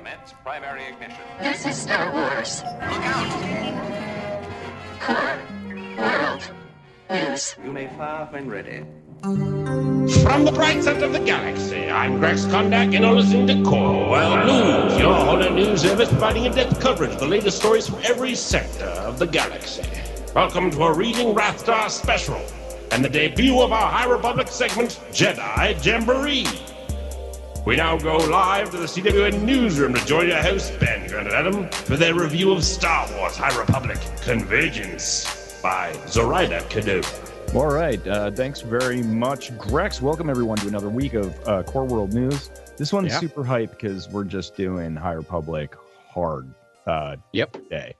Commence primary ignition. This is Star Wars. Look out! Core World News. You may fire when ready. From the bright center of the galaxy, I'm Grex Kondak, and you're listening to Core World News, your whole news service providing in-depth coverage of the latest stories from every sector of the galaxy. Welcome to a Reading Rathtar special, and the debut of our High Republic segment, Jedha Jamboree. We now go live to the CWN newsroom to join your host, Ben Grant and Adam, for their review of Star Wars High Republic Convergence by Zoraida Córdova. All right. Uh, thanks very much, Grex. Welcome everyone to another week of uh, Core World News. This one's Yeah. super hype because we're just doing High Republic hard uh, Yep. day,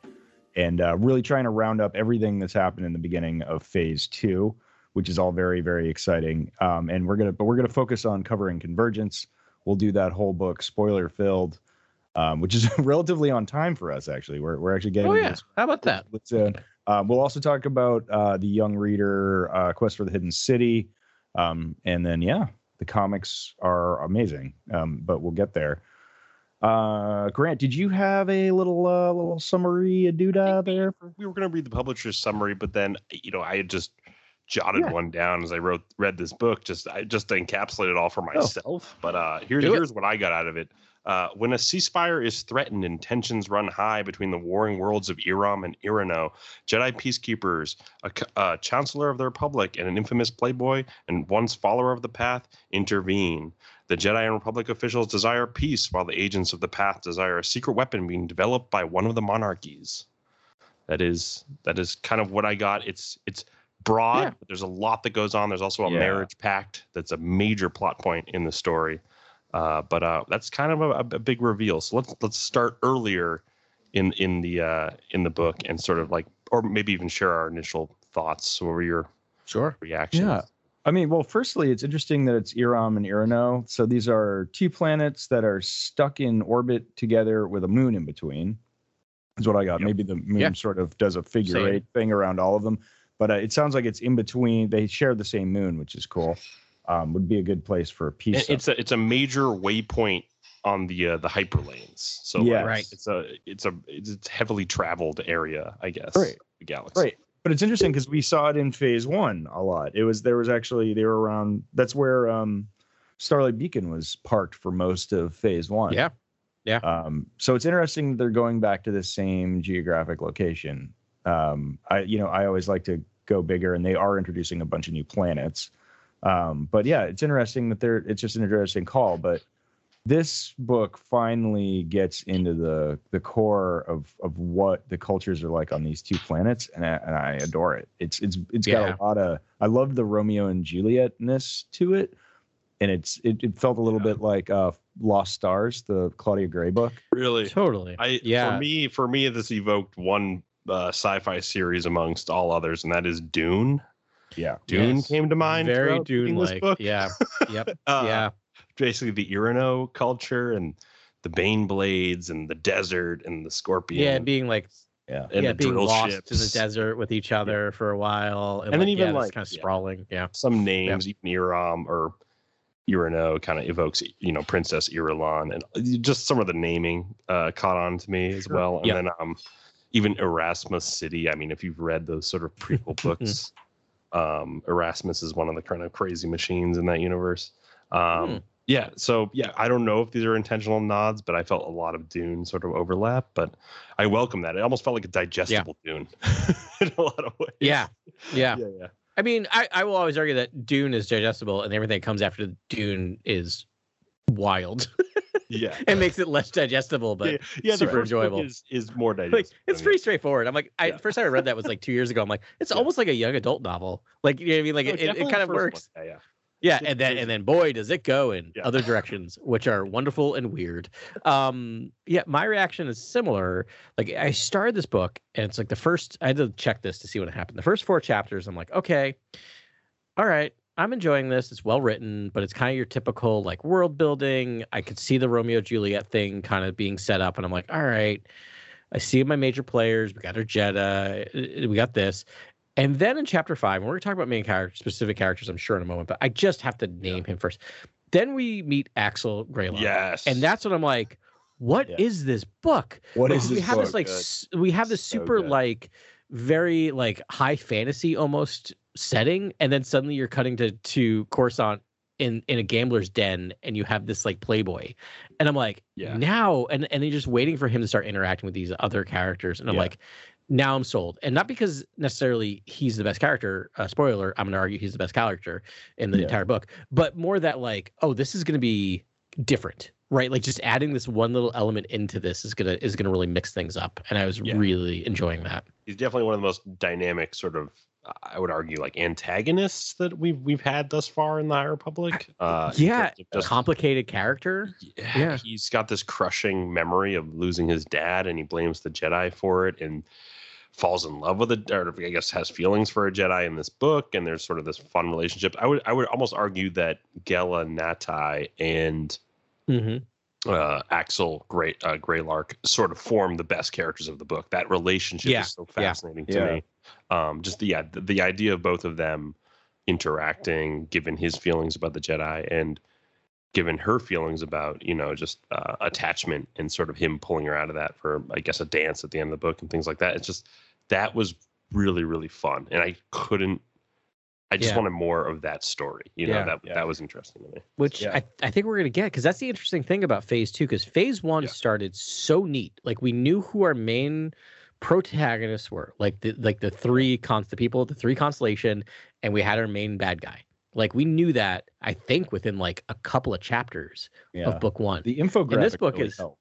and uh, really trying to round up everything that's happened in the beginning of Phase Two, which is all very very exciting. Um, and we're gonna, but we're gonna focus on covering Convergence. We'll do that whole book, spoiler filled, um, which is relatively on time for us. Actually, we're we're actually getting Oh to yeah. this How about that? Let's, uh, uh, we'll also talk about uh, the young reader uh, quest for the hidden city, um, and then yeah, the comics are amazing. Um, but we'll get there. Uh, Grant, did you have a little uh, little summary a doodah there? we were going to read the publisher's summary, but then you know I just jotted Yeah. one down as I wrote read this book. Just I just to encapsulate it all for myself. But uh, here's Do it. here's what I got out of it. Uh, when a ceasefire is threatened and tensions run high between the warring worlds of Eiram and E'ronoh, Jedi peacekeepers, a chancellor of the Republic, and an infamous playboy and once follower of the Path intervene. The Jedi and Republic officials desire peace, while the agents of the Path desire a secret weapon being developed by one of the monarchies. That is that is kind of what I got. It's it's broad, Yeah. but there's a lot that goes on. There's also a Yeah. marriage pact that's a major plot point in the story. Uh, but uh, that's kind of a, a big reveal. So let's let's start earlier in in the uh, in the book and sort of like, or maybe even share our initial thoughts. What were your Sure. reactions? Yeah. I mean, well, firstly, it's interesting that it's Eiram and E'ronoh. So these are two planets that are stuck in orbit together with a moon in between. Is what I got. Yep. Maybe the moon Yeah. sort of does a figure Same. eight thing around all of them, but uh, it sounds like it's in between. They share the same moon, which is cool. Um, would be a good place for a piece. And it's a it's a major waypoint on the uh, the hyperlanes. So Yes. like, Right. it's a it's a it's a heavily traveled area, I guess. Right. The galaxy. Right. But it's interesting because we saw it in phase one a lot. It was there was actually they were around that's where um Starlight Beacon was parked for most of phase one. Yeah. Yeah. Um so it's interesting that they're going back to the same geographic location. Um I you know, I always like to go bigger and they are introducing a bunch of new planets. Um but yeah, it's interesting that they're it's just an interesting call, but this book finally gets into the the core of of what the cultures are like on these two planets, and I, and I adore it. It's it's it's got Yeah. a lot of I love the Romeo and Julietness to it, and it's it, it felt a little bit like uh Lost Stars, the Claudia Gray book. Really. Totally. I yeah. for me for me this evoked one uh, sci-fi series amongst all others, and that is Dune. Yeah, Dune Yes. came to mind. Very Dune like. book. Yeah. Yep. Uh, yeah. Basically, the E'ronoh culture and the Bane blades and the desert and the scorpion. Yeah. Being like yeah. and yeah, being lost ships. in the desert with each other for a while, and, And then even, yeah, like- kind of sprawling. Yeah. some names, even Eiram or E'ronoh, kind of evokes, you know, Princess Irulan, and just some of the naming uh, caught on to me as well. And Yeah. then um, even Erasmus City. I mean, if you've read those sort of prequel books, um, Erasmus is one of the kind of crazy machines in that universe. Um, Hmm. Yeah, so yeah, I don't know if these are intentional nods, but I felt a lot of Dune sort of overlap. But I welcome that. It almost felt like a digestible Dune in a lot of ways. Yeah. Yeah. yeah, yeah. I mean, I, I will always argue that Dune is digestible, and everything that comes after Dune is wild. Yeah. it makes it less digestible, but yeah, yeah, super enjoyable. Is, is more digestible. like it's pretty straightforward. I'm like, I Yeah. first time I read that was like two years ago. I'm like, it's Yeah. almost like a young adult novel. Like you know what I mean? Like No, it, it, it kind of first one. works. Yeah, yeah. It's and then and then boy does it go in other directions, which are wonderful and weird. Um, yeah, my reaction is similar. Like I started this book, and it's like the first. I had to check this to see what happened. The first four chapters, I'm like, okay, all right, I'm enjoying this. It's well written, but it's kind of your typical like world building. I could see the Romeo Juliet thing kind of being set up, and I'm like, all right. I see my major players. We got our Jedi. uh, We got this. And then in chapter five, we're going to talk about main characters, specific characters, I'm sure in a moment, but I just have to name him first. Then we meet Axel Greylark. Yes. And that's when I'm like, what is Yeah. this book? What Like, is we this have this like Good. we have this super like very like high fantasy almost setting and then suddenly you're cutting to to Coruscant in in a gambler's den and you have this like playboy and i'm like Yeah. now and and they're just waiting for him to start interacting with these other characters and i'm Yeah. like now i'm sold and not because necessarily he's the best character uh, spoiler i'm gonna argue he's the best character in the Yeah. entire book but more that like oh this is gonna be different right like just adding this one little element into this is gonna is gonna really mix things up and i was Yeah. really enjoying that He's definitely one of the most dynamic sort of I would argue like antagonists that we've we've had thus far in the High Republic. Uh, yeah terms of just complicated character yeah, Yeah. he's got this crushing memory of losing his dad, and he blames the Jedi for it, and falls in love with it, or I guess has feelings for a Jedi in this book, and there's sort of this fun relationship. I would I would almost argue that Gela Nattai and hmm uh, Axel Gray uh, Greylark sort of form the best characters of the book. That relationship Yeah, is so yeah. fascinating to Yeah. me. Um, just the yeah, the, the idea of both of them interacting, given his feelings about the Jedi and given her feelings about you know just uh, attachment and sort of him pulling her out of that for I guess a dance at the end of the book and things like that. It's just that was really really fun, and I couldn't. I just Yeah. wanted more of that story. You know Yeah. that Yeah. that was interesting to me. which Yeah. I, I think we're gonna get because that's the interesting thing about phase two because phase one Yeah. started so neat like we knew who our main protagonists were like the like the three const the people the three constellation and we had our main bad guy like we knew that i think within like a couple of chapters Yeah. of book one The infographic. this book really is- helped.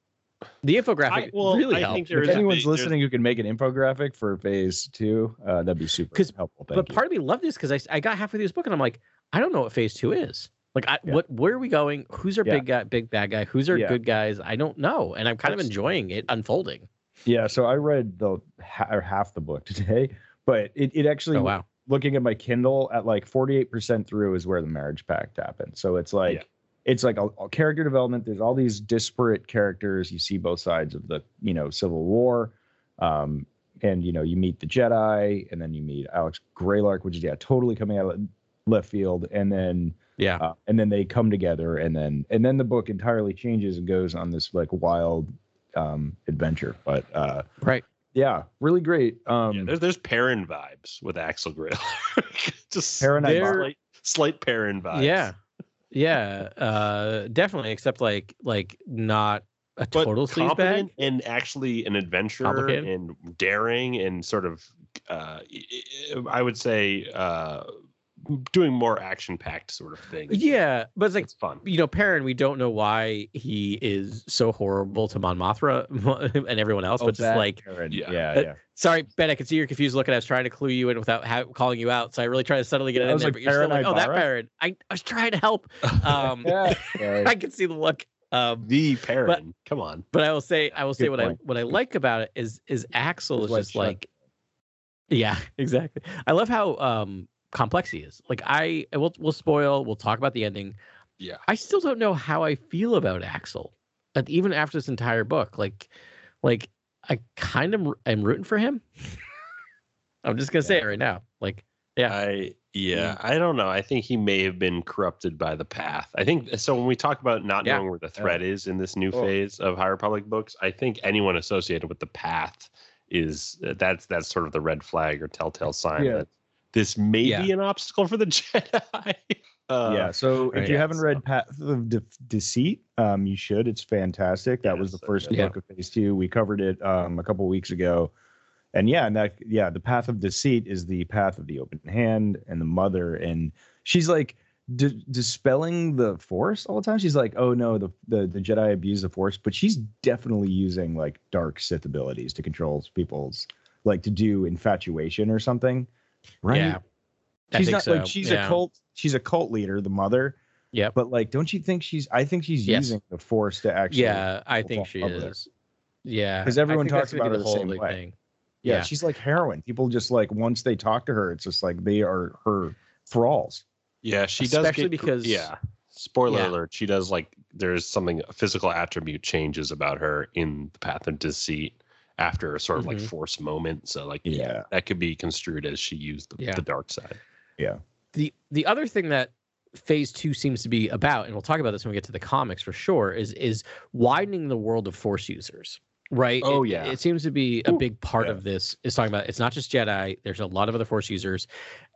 The infographic I- well, really I helped think there If is a anyone's big- listening who can make an infographic for phase two, uh, that'd be super 'Cause- helpful. Thank but you. part of me loved this because I, I got halfway through this book and I'm like, I don't know what phase two is. Like, I, Yeah. what, where are we going? Who's our Yeah. big guy, big bad guy? Who's our Yeah. good guys? I don't know, and I'm kind of enjoying it unfolding. Yeah, so I read the ha- or half the book today, but it, it actually Oh wow, looking at my Kindle at like 48% through is where the marriage pact happened. So it's like Yeah. It's like a, a character development. There's all these disparate characters. You see both sides of the, you know, Civil War. Um, and you know, you meet the Jedi, and then you meet Alex Greylark, which is yeah, totally coming out of left field. And then yeah, uh, and then they come together, and then and then the book entirely changes and goes on this like wild um adventure. But uh right. yeah, really great. Um Yeah, there's there's Perrin vibes with Axel Grill. just Perrin I slight, slight Perrin vibes. Yeah, yeah, uh, definitely. Except like, like not a but total sleaze bag. and actually an adventurer and daring and sort of uh, I would say uh, doing more action packed sort of thing. Yeah, but it's like it's fun. you know, Perrin, we don't know why he is so horrible to Mon Mothma and everyone else, Oh, but just like Perrin. Yeah. yeah, Uh, yeah. Sorry, Ben. I can see you're confused looking. I was trying to clue you in without ha- calling you out, so I really tried to subtly get it I in was there. like, but you're still like, "Oh, that Ibarra?" Baron." I, I was trying to help. Um, Yeah. I can see the look. Um, the Perrin. Come on. but I will say, I will say Good what point. I what I like about it is is Axel is just shut- like, yeah, exactly. I love how um complex he is. Like I, we'll we'll spoil. We'll talk about the ending. Yeah. I still don't know how I feel about Axel, like, even after this entire book. Like, like I kind of am rooting for him. I'm just gonna say it right now. Like, yeah, I yeah, I don't know. I think he may have been corrupted by the path. I think so. When we talk about not Yeah. knowing where the threat is in this new Oh. phase of High Republic books, I think anyone associated with the path is uh, that's that's sort of the red flag or telltale sign Yeah. that this may Yeah. be an obstacle for the Jedi. Uh, yeah. So if you Yeah, haven't so- read Path of De- Deceit, um, you should. It's fantastic. That was the Yes, first yeah. book of phase two. We covered it um, a couple weeks ago, and yeah, and that yeah, the path of deceit is the path of the open hand and the mother, and she's like di- dispelling the force all the time. She's like, oh no, the, the the Jedi abuse the force, but she's definitely using like dark Sith abilities to control people's like to do infatuation or something, right? yeah. I she's think not so. like she's yeah. a cult she's a cult leader the mother Yeah. but like don't you think she's i think she's Yes. using the force to actually Yeah, I think she love with her. is. Yeah, 'Cause I everyone talks about her the whole same way. thing. yeah, Yeah. she's like heroin people just like once they talk to her it's just like they are her thralls yeah, she does Especially because- yeah. Spoiler Yeah. alert: she does like there's something physical attribute changes about her in the path of deceit after a sort of like Mhm. forced moment. So like Yeah. that could be construed as she used the, Yeah. the dark side. Yeah. The the other thing that phase two seems to be about, and we'll talk about this when we get to the comics for sure, is is widening the world of Force users. Right. Oh, It- yeah. It, seems to be a big part Yeah. of this is talking about it's not just Jedi. There's a lot of other Force users,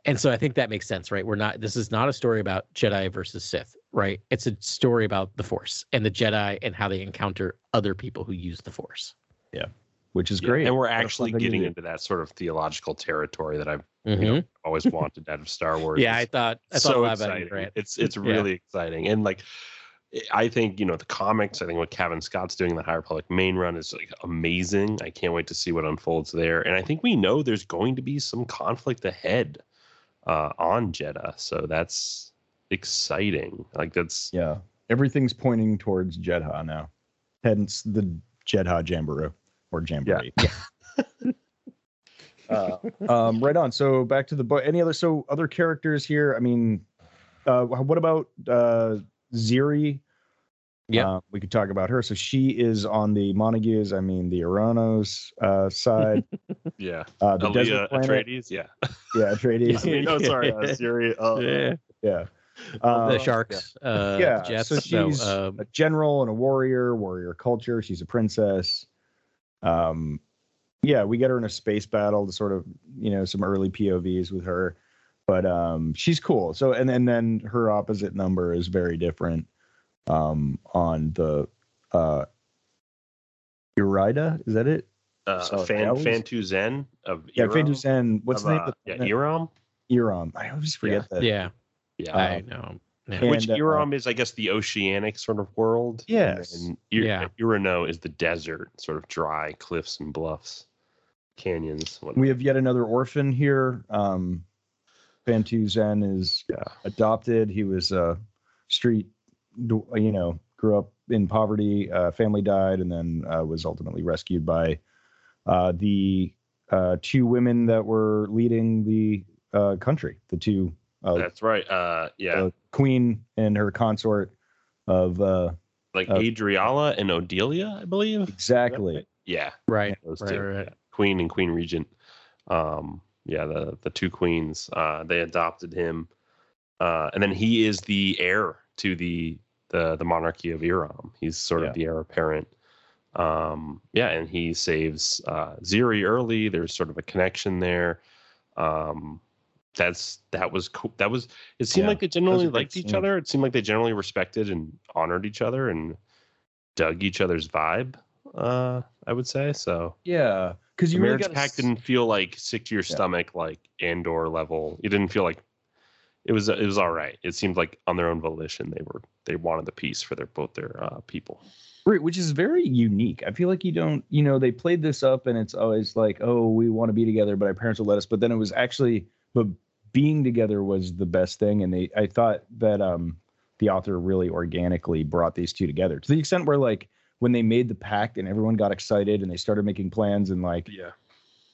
and so I think that makes sense, right? We're not. This is not a story about Jedi versus Sith, right? It's a story about the Force and the Jedi and how they encounter other people who use the Force. Which is Yeah, great. And we're What a fun actually getting into that sort of theological territory that I've Mhm. you know always wanted out of Star Wars. Yeah, I thought I thought so a lot about exciting. it, Grant. It's it's Yeah. really exciting. And like I think, you know, the comics, I think what Cavan Scott's doing in the High Republic main run is like amazing. I can't wait to see what unfolds there. And I think we know there's going to be some conflict ahead uh on Jedha. So that's exciting. Like that's Yeah, everything's pointing towards Jedha now. Hence the Jedha Jamboree or Jamboree. uh, um, right on. So back to the book. Any other so other characters here? I mean, uh, what about uh, Xiri? Yeah. Uh, we could talk about her. So she is on the Montagues. I mean, the Uranos uh, side. yeah. Uh, the Aaliyah desert planet. Atreides. Yeah. Yeah, Atreides. I mean, no, sorry, uh, Siri. Uh, yeah, yeah. the Uh, sharks, uh, yeah, the jets. so she's um, a general and a warrior, warrior culture. She's a princess. Um, yeah, we get her in a space battle to sort of, you know, some early POVs with her, but um, she's cool. So, and, and then her opposite number is very different um, on the uh, Urida. Is that it? uh, So Fan that Phan-tu Zenn of Yeah, Eiram, Fade Zen. What's of, the name? uh, of the yeah, planet? Eiram. Eiram. I always forget that. yeah, Yeah. I know. Yeah. And, Which uh, Eiram is, I guess, the oceanic sort of world. Yes. And Ir- Yeah. E'ronoh is the desert, sort of dry cliffs and bluffs, canyons. whatnot. We have yet another orphan here. Um, Bantu Zen is Yeah. adopted. He was a street, you know, grew up in poverty. Uh, family died, and then uh, was ultimately rescued by uh, the uh, two women that were leading the uh, country. The two, uh, That's right. Uh, yeah. queen and her consort of uh, like uh, Adriala and Odelia, I believe. exactly. Yeah. right, Those right, two. right, right. yeah. Queen and Queen Regent. Um, yeah, the the two queens. Uh, they adopted him, uh, and then he is the heir to the the the monarchy of Eiram. He's sort Yeah. of the heir apparent. Um, yeah, and he saves uh, Xiri early. There's sort of a connection there. Um, that's that was cool. That was. It seemed Yeah, like they generally liked each other. It seemed like they generally respected and honored each other and dug each other's vibe. Uh, I would say so. Yeah, because you really marriage got pact didn't feel like sick to your Yeah. stomach like Andor level. It didn't feel like it was. It was all right. It seemed like on their own volition they were they wanted the peace for their both their uh, people. Right, which is very unique. I feel like you don't, you know, they played this up and it's always like, oh, we want to be together, but our parents will let us. But then it was actually, but being together was the best thing. And they, I thought that um the author really organically brought these two together to the extent where like when they made the pact and everyone got excited and they started making plans and like, Yeah.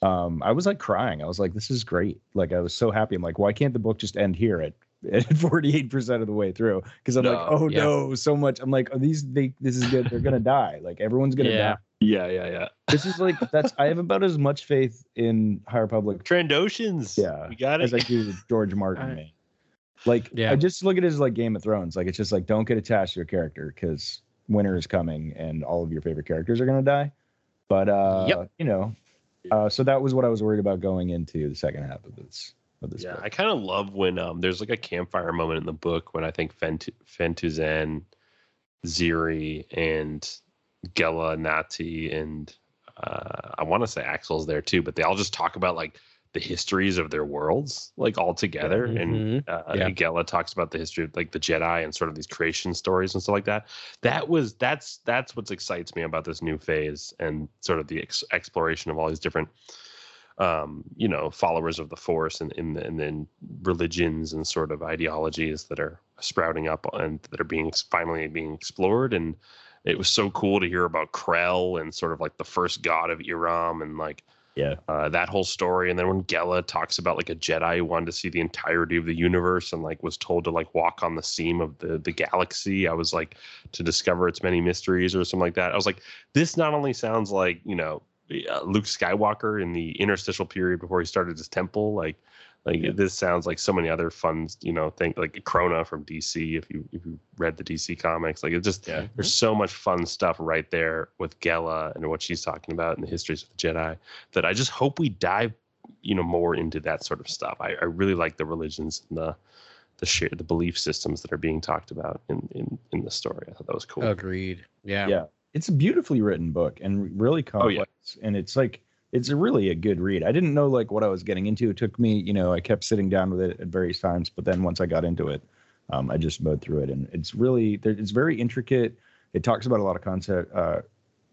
um, I was like crying. I was like, this is great. Like I was so happy. I'm like, why can't the book just end here at at 48% of the way through? Because I'm like, oh yeah. no, so much. I'm like, oh, these they this is good. They're gonna die. Like everyone's gonna Yeah. die. Yeah. Yeah. Yeah. This is like that's I have about as much faith in High Republic Trandoshans. Yeah, We got it. as I it. do George Martin. I- man. Like Yeah. I just look at it as like Game of Thrones. Like it's just like don't get attached to a character because winter is coming and all of your favorite characters are gonna die. But uh Yep. you know, uh so that was what I was worried about going into the second half of this of this Yeah, book. I kind of love when um there's like a campfire moment in the book when I think Fent- Fentuzan, Xiri, and Gela Nattai and uh, I want to say Axel's there too, but they all just talk about like the histories of their worlds like all together. And uh, Mm-hmm. Yeah. Gela talks about the history of like the Jedi and sort of these creation stories and stuff like that. That was that's that's what excites me about this new phase and sort of the ex- exploration of all these different um, you know, followers of the Force and in and then religions and sort of ideologies that are sprouting up and that are being finally being explored. And it was so cool to hear about Krell and sort of like the first god of Eiram and like Yeah. uh, that whole story. And then when Gela talks about like a Jedi who wanted to see the entirety of the universe and like was told to like walk on the seam of the the galaxy, I was like to discover its many mysteries or something like that. I was like, this not only sounds like you know uh, Luke Skywalker in the interstitial period before he started his temple, like Like Yeah. this sounds like so many other fun, you know, thing like Krona from DC. If you if you read the DC comics, like it just Yeah. there's so much fun stuff right there with Gela and what she's talking about and the histories of the Jedi that I just hope we dive, you know, more into that sort of stuff. I, I really like the religions and the the share the belief systems that are being talked about in in in the story. I thought that was cool. Agreed. Yeah. Yeah. It's a beautifully written book and really complex, Oh, yeah. complex. And it's like it's a really a good read. I didn't know like what I was getting into. It took me, you know, I kept sitting down with it at various times, but then once I got into it, um, I just mowed through it, and it's really it's very intricate. It talks about a lot of concept, uh,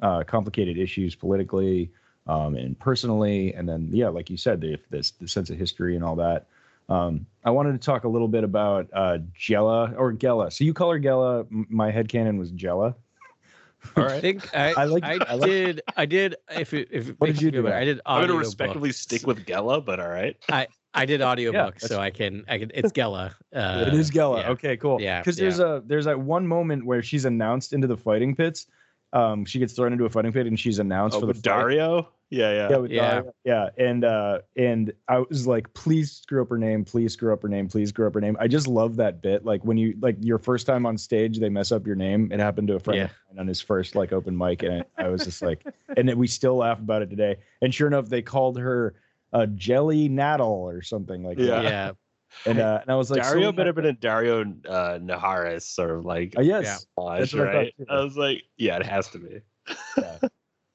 uh, complicated issues politically um, and personally, and then yeah, like you said, the this the sense of history and all that. Um, I wanted to talk a little bit about uh, Jella or Gela. So you call her Gela. M- My headcanon was Jella. All I think I, I I, like- I like- did I did if it, if it What makes did you do, better, I did I'm gonna respectfully stick with Gela, but all right. I I did audiobook, that's- so I can I can it's Gela. Uh, it is Gela. yeah. Okay, cool. Yeah, Because there's a there's that one moment where she's announced into the fighting pits. Um, she gets thrown into a fighting pit and she's announced Oh, for the fight. Dario. Yeah, yeah. Yeah, with Yeah. Daria. yeah, and uh, and I was like, please screw up her name, please screw up her name, please screw up her name. I just love that bit. Like when you like your first time on stage, they mess up your name. It happened to a friend of mine on his first like open mic, and I was just like, and then we still laugh about it today. And sure enough, they called her a jelly naddle or something like Yeah. that. yeah. And uh, and I was like, Dario so, better been a Dario uh, Naharis sort of like uh, yes, homage, that's what I right? I was like, yeah, it has to be.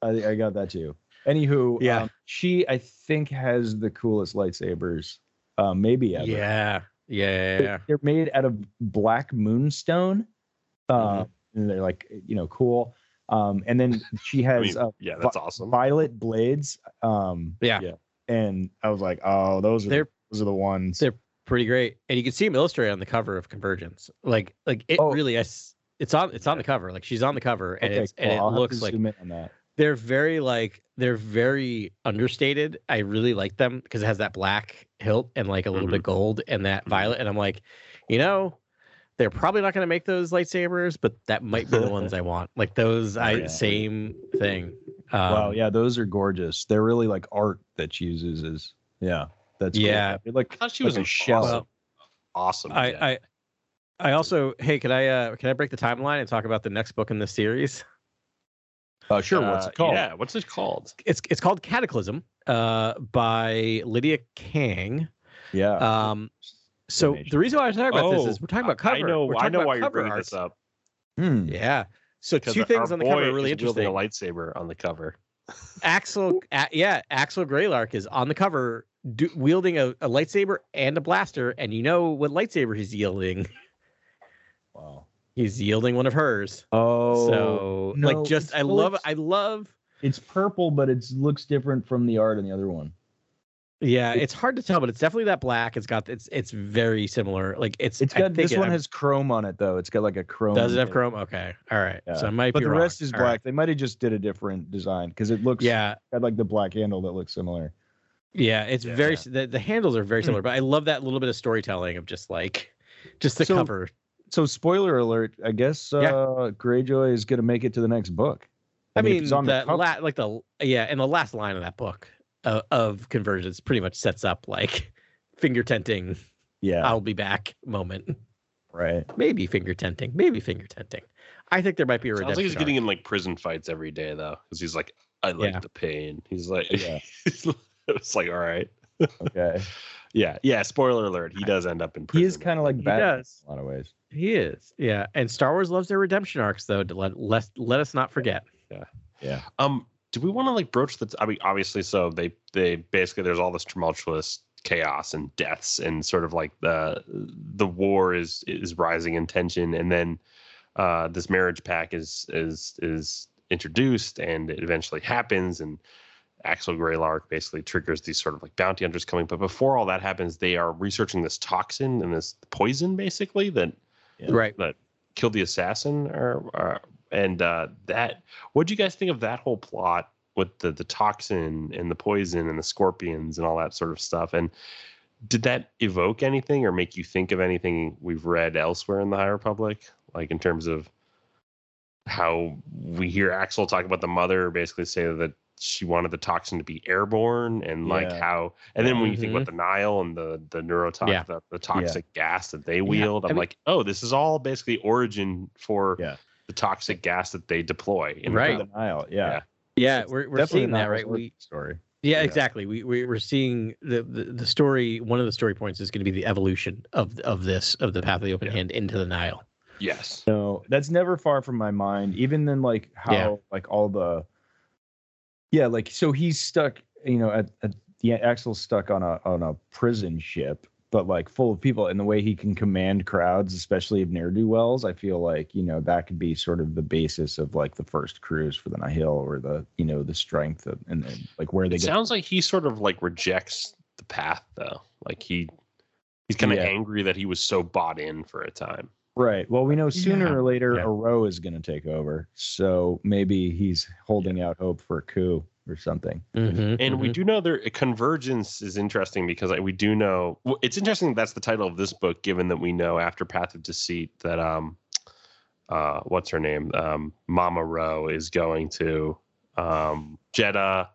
I, I got that too. Anywho, Yeah. um, she I think has the coolest lightsabers, uh, maybe ever. Yeah. Yeah. They're- They're made out of black moonstone. Uh, Mm-hmm. and they're like you know cool. Um, and then she I has mean, uh, yeah, that's vi- awesome. violet blades. Um, Yeah. and I was like, oh, those are They're- the, those are the ones. They're pretty great, and you can see them illustrated on the cover of Convergence. Like, like it Oh. really is. It's on. It's on the cover. Like she's on the cover, and okay, it's cool. and it I'll looks like zoom in on that. they're very like they're very understated. I really like them because it has that black hilt and like a little Mm-hmm. bit gold and that violet. And I'm like, you know, they're probably not going to make those lightsabers, but that might be the ones I want. Like those, I Yeah. same thing. Um, wow, yeah, those are gorgeous. They're really like art that she uses. Is yeah, that's. Yeah. They're like I thought she like was a shell. awesome, awesome. I, Jedi. I, I also, hey, can I, uh, can I break the timeline and talk about the next book in this series? uh, sure. what's Uh, it called? Yeah, what's it called? It's it's called Cataclysm, uh, by Lydia Kang. Yeah. Um, so Donation. the reason why I was talking about this Oh, is we're talking about cover. I know. I know why you're bringing art. this up. Hmm. Yeah. So 'cause two things on the cover are really is interesting. A lightsaber on the cover. Axel, a, yeah, Axel Greylark is on the cover do, wielding a, a lightsaber and a blaster, and you know what lightsaber he's yielding? Wow. He's yielding one of hers. Oh, so, no, like, just I love, I love. it's purple, but it looks different from the art in the other one. Yeah, it's hard to tell, but it's definitely that black. It's got it's it's very similar. Like it's It's I got this it- one I- has chrome on it though. It's got like a chrome. does it have chrome? Okay, all right. Yeah. So I might But be the wrong. rest is black. right. They might have just did a different design because it looks Yeah, had like the black handle that looks similar. Yeah, it's Yeah. very the, the handles are very similar, but I love that little bit of storytelling of just like just the So- cover. So spoiler alert, I guess uh Yeah. Greyjoy is gonna make it to the next book. I if mean, he's on the cover- la- like the yeah, and the last line of that book uh, of Convergence pretty much sets up like finger tenting. yeah, I'll be back moment. right. Maybe finger tenting. Maybe finger tenting. I think there might be a Sounds redemption. like he's arc. getting in like prison fights every day though, because he's like, I like Yeah. the pain. He's like, Yeah. it's like, all right, Okay. yeah, yeah. Spoiler alert: he does end up in prison. he is kind of like He Batman does. in a lot of ways. He is. Yeah, and Star Wars loves their redemption arcs though. To let let let us not forget. Yeah. Yeah. Um, do we want to like broach the? I mean, obviously, so they they basically there's all this tumultuous chaos and deaths and sort of like the the war is is rising in tension, and then uh, this marriage pack is is is introduced, and it eventually happens, and Axel Greylark basically triggers these sort of like bounty hunters coming. But before all that happens, they are researching this toxin and this poison, basically that Yeah. Right. that killed the assassin or, or and uh that what do you guys think of that whole plot with the the toxin and the poison and the scorpions and all that sort of stuff and did that evoke anything or make you think of anything we've read elsewhere in the high republic like in terms of how we hear axel talk about the mother basically say that she wanted the toxin to be airborne and like Yeah. how and then when you think Mhm. about the Nihil and the the neurotox Yeah. the, the toxic gas that they wield, I I'm mean- like, oh, this is all basically origin for Yeah. the toxic gas that they deploy. In the Right. The Nihil, yeah. Yeah. Yeah, we're we're definitely seeing that, right? We story. yeah, Yeah. exactly. We, we we're seeing the, the the story. One of the story points is going to be the evolution of of this of the path of the open Yeah. hand into the Nihil. Yes. So that's never far from my mind. Even then, like how Yeah. like all the yeah, like so he's stuck, you know, at, at the Axel's stuck on a on a prison ship, but like full of people, and the way he can command crowds, especially of ne'er do wells, I feel like you know that could be sort of the basis of like the first cruise for the Nihil, or the you know the strength of, and then like where they It get. sounds like he sort of like rejects the path though. Like he he's kind of Yeah. angry that he was so bought in for a time. Right. Well, we know sooner Yeah. or later Yeah. a row is going to take over, so maybe he's holding out hope for a coup or something. Mm-hmm, And we do know there convergence is interesting because we do know it's interesting that's the title of this book, given that we know after Path of Deceit that um uh what's her name um Marda Ro is going to um Jedha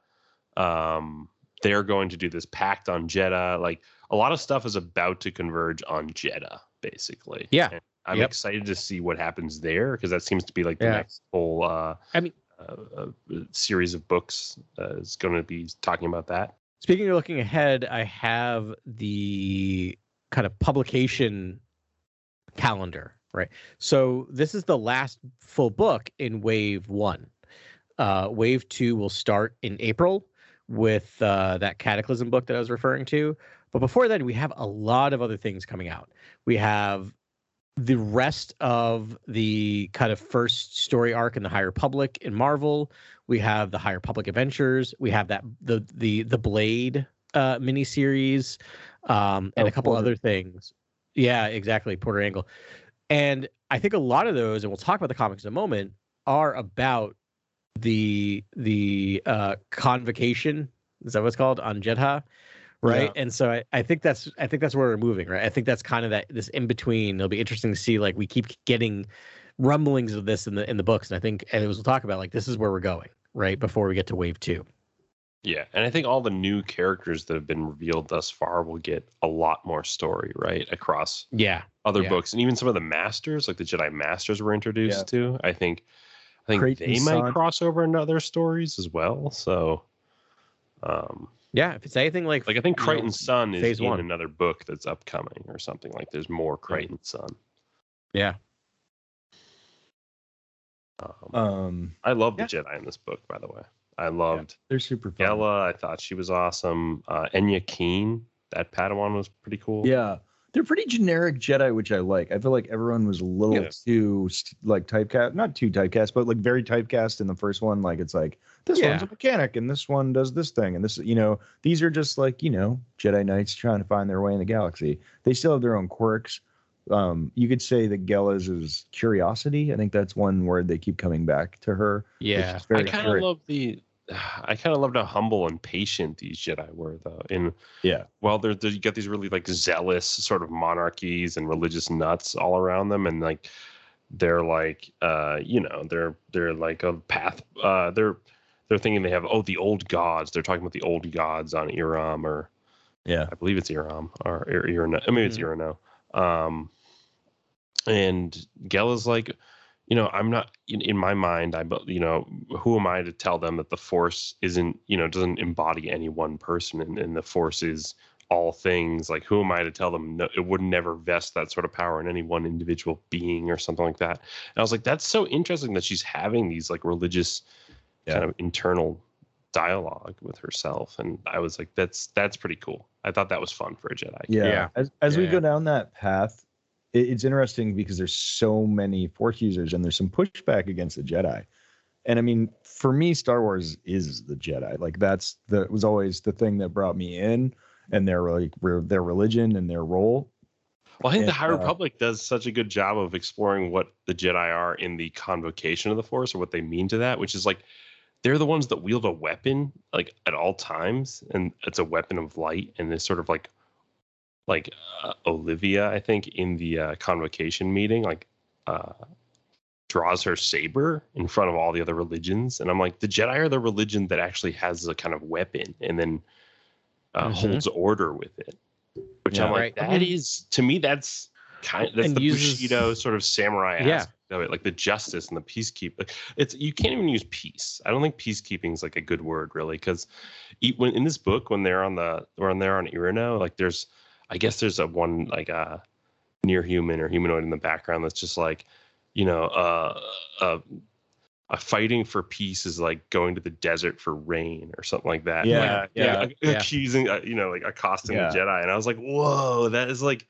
um they're going to do this pact on Jedha like a lot of stuff is about to converge on Jedha basically Yeah. And I'm Yep. excited to see what happens there because that seems to be like the Yeah. next whole uh I mean- uh, uh, series of books uh, is going to be talking about that. Speaking of looking ahead, I have the kind of publication calendar, right? So this is the last full book in wave one. Uh, wave two will start in April with uh, that Cataclysm book that I was referring to. But before then, we have a lot of other things coming out. We have the rest of the kind of first story arc in the High Republic in Marvel. We have the High Republic Adventures. We have that the the the Blade uh miniseries, um, and Oh, a couple Porter. other things. Yeah, exactly, Porter Engle. And I think a lot of those, and we'll talk about the comics in a moment, are about the the uh convocation. Is that what it's called on Jedha? Right. And so I, I think that's I think that's where we're moving, right? I think that's kind of that this in between. It'll be interesting to see like we keep getting rumblings of this in the in the books. And I think and as we'll talk about, like this is where we're going, right? Before we get to wave two. Yeah, and I think all the new characters that have been revealed thus far will get a lot more story, right, across Yeah. other Yeah. books, and even some of the masters, like the Jedi Masters, were introduced Yeah. to. I think, I think they might cross over into other stories as well. So, um, Yeah. If it's anything like like I think you know, Creighton Sun is phase in one. another book that's upcoming or something. Like there's more Creighton Sun. Yeah. Um, Um, I love yeah. the Jedi in this book, by the way. I loved they're super fun. Gela. I thought she was awesome. Uh, Enya Keen, that Padawan was pretty cool. Yeah, they're pretty generic Jedi, which I like. I feel like everyone was a little Yeah. too like typecast, not too typecast, but like very typecast in the first one. Like it's like this one's a mechanic and this one does this thing and this, you know, these are just like you know Jedi Knights trying to find their way in the galaxy. They still have their own quirks. Um, you could say that Gela's is curiosity. I think that's one word they keep coming back to her. Yeah. I kind of love the. I kind of loved how humble and patient these Jedi were, though. In Yeah. well, there there- you got these really like zealous sort of monarchies and religious nuts all around them, and like they're like, uh, you know, they're they're like a path. Uh, they're they're thinking they have oh the old gods. They're talking about the old gods on Eiram or Yeah. I believe it's Eiram or Ir- E'ronoh. I mean, it's E'ronoh. Um, and Gela's like, you know, I'm not in, in my mind. I, but you know, who am I to tell them that the Force isn't, you know, doesn't embody any one person, and, and the Force is all things. Like, who am I to tell them no, it would never vest that sort of power in any one individual being or something like that? And I was like, that's so interesting that she's having these like religious kind of internal dialogue with herself and i was like that's that's pretty cool i thought that was fun for a jedi Yeah. Yeah. As as we go down that path, it, it's interesting because there's so many Force users and there's some pushback against the Jedi. And I mean, for me, Star Wars is the Jedi. Like that's the was always the thing that brought me in, and their like re- their religion and their role. well i think the And, high uh, republic does such a good job of exploring what the jedi are in the convocation of the force or what they mean to that which is like they're the ones that wield a weapon like at all times and it's a weapon of light and it's sort of like like uh, olivia i think in the uh, convocation meeting like uh draws her saber in front of all the other religions, and I'm like, the Jedi are the religion that actually has a kind of weapon, and then uh, Mhm. holds order with it. Which I'm Yeah. like, Right. that is to me, that's kind. Of, That's And the uses- Bushido sort of samurai Yeah. aspect of it, like the justice and the peacekeeping. It's you can't even use peace. I don't think peacekeeping is like a good word really, because when in this book when they're on the when they're on E'ronoh, like there's, I guess there's a one like a near human or humanoid in the background that's just like, you know, uh, uh, uh, fighting for peace is like going to the desert for rain or something like that. Yeah, Like, yeah, like, yeah. accusing, uh, you know, like accosting Yeah. the Jedi, and I was like, whoa, that is like,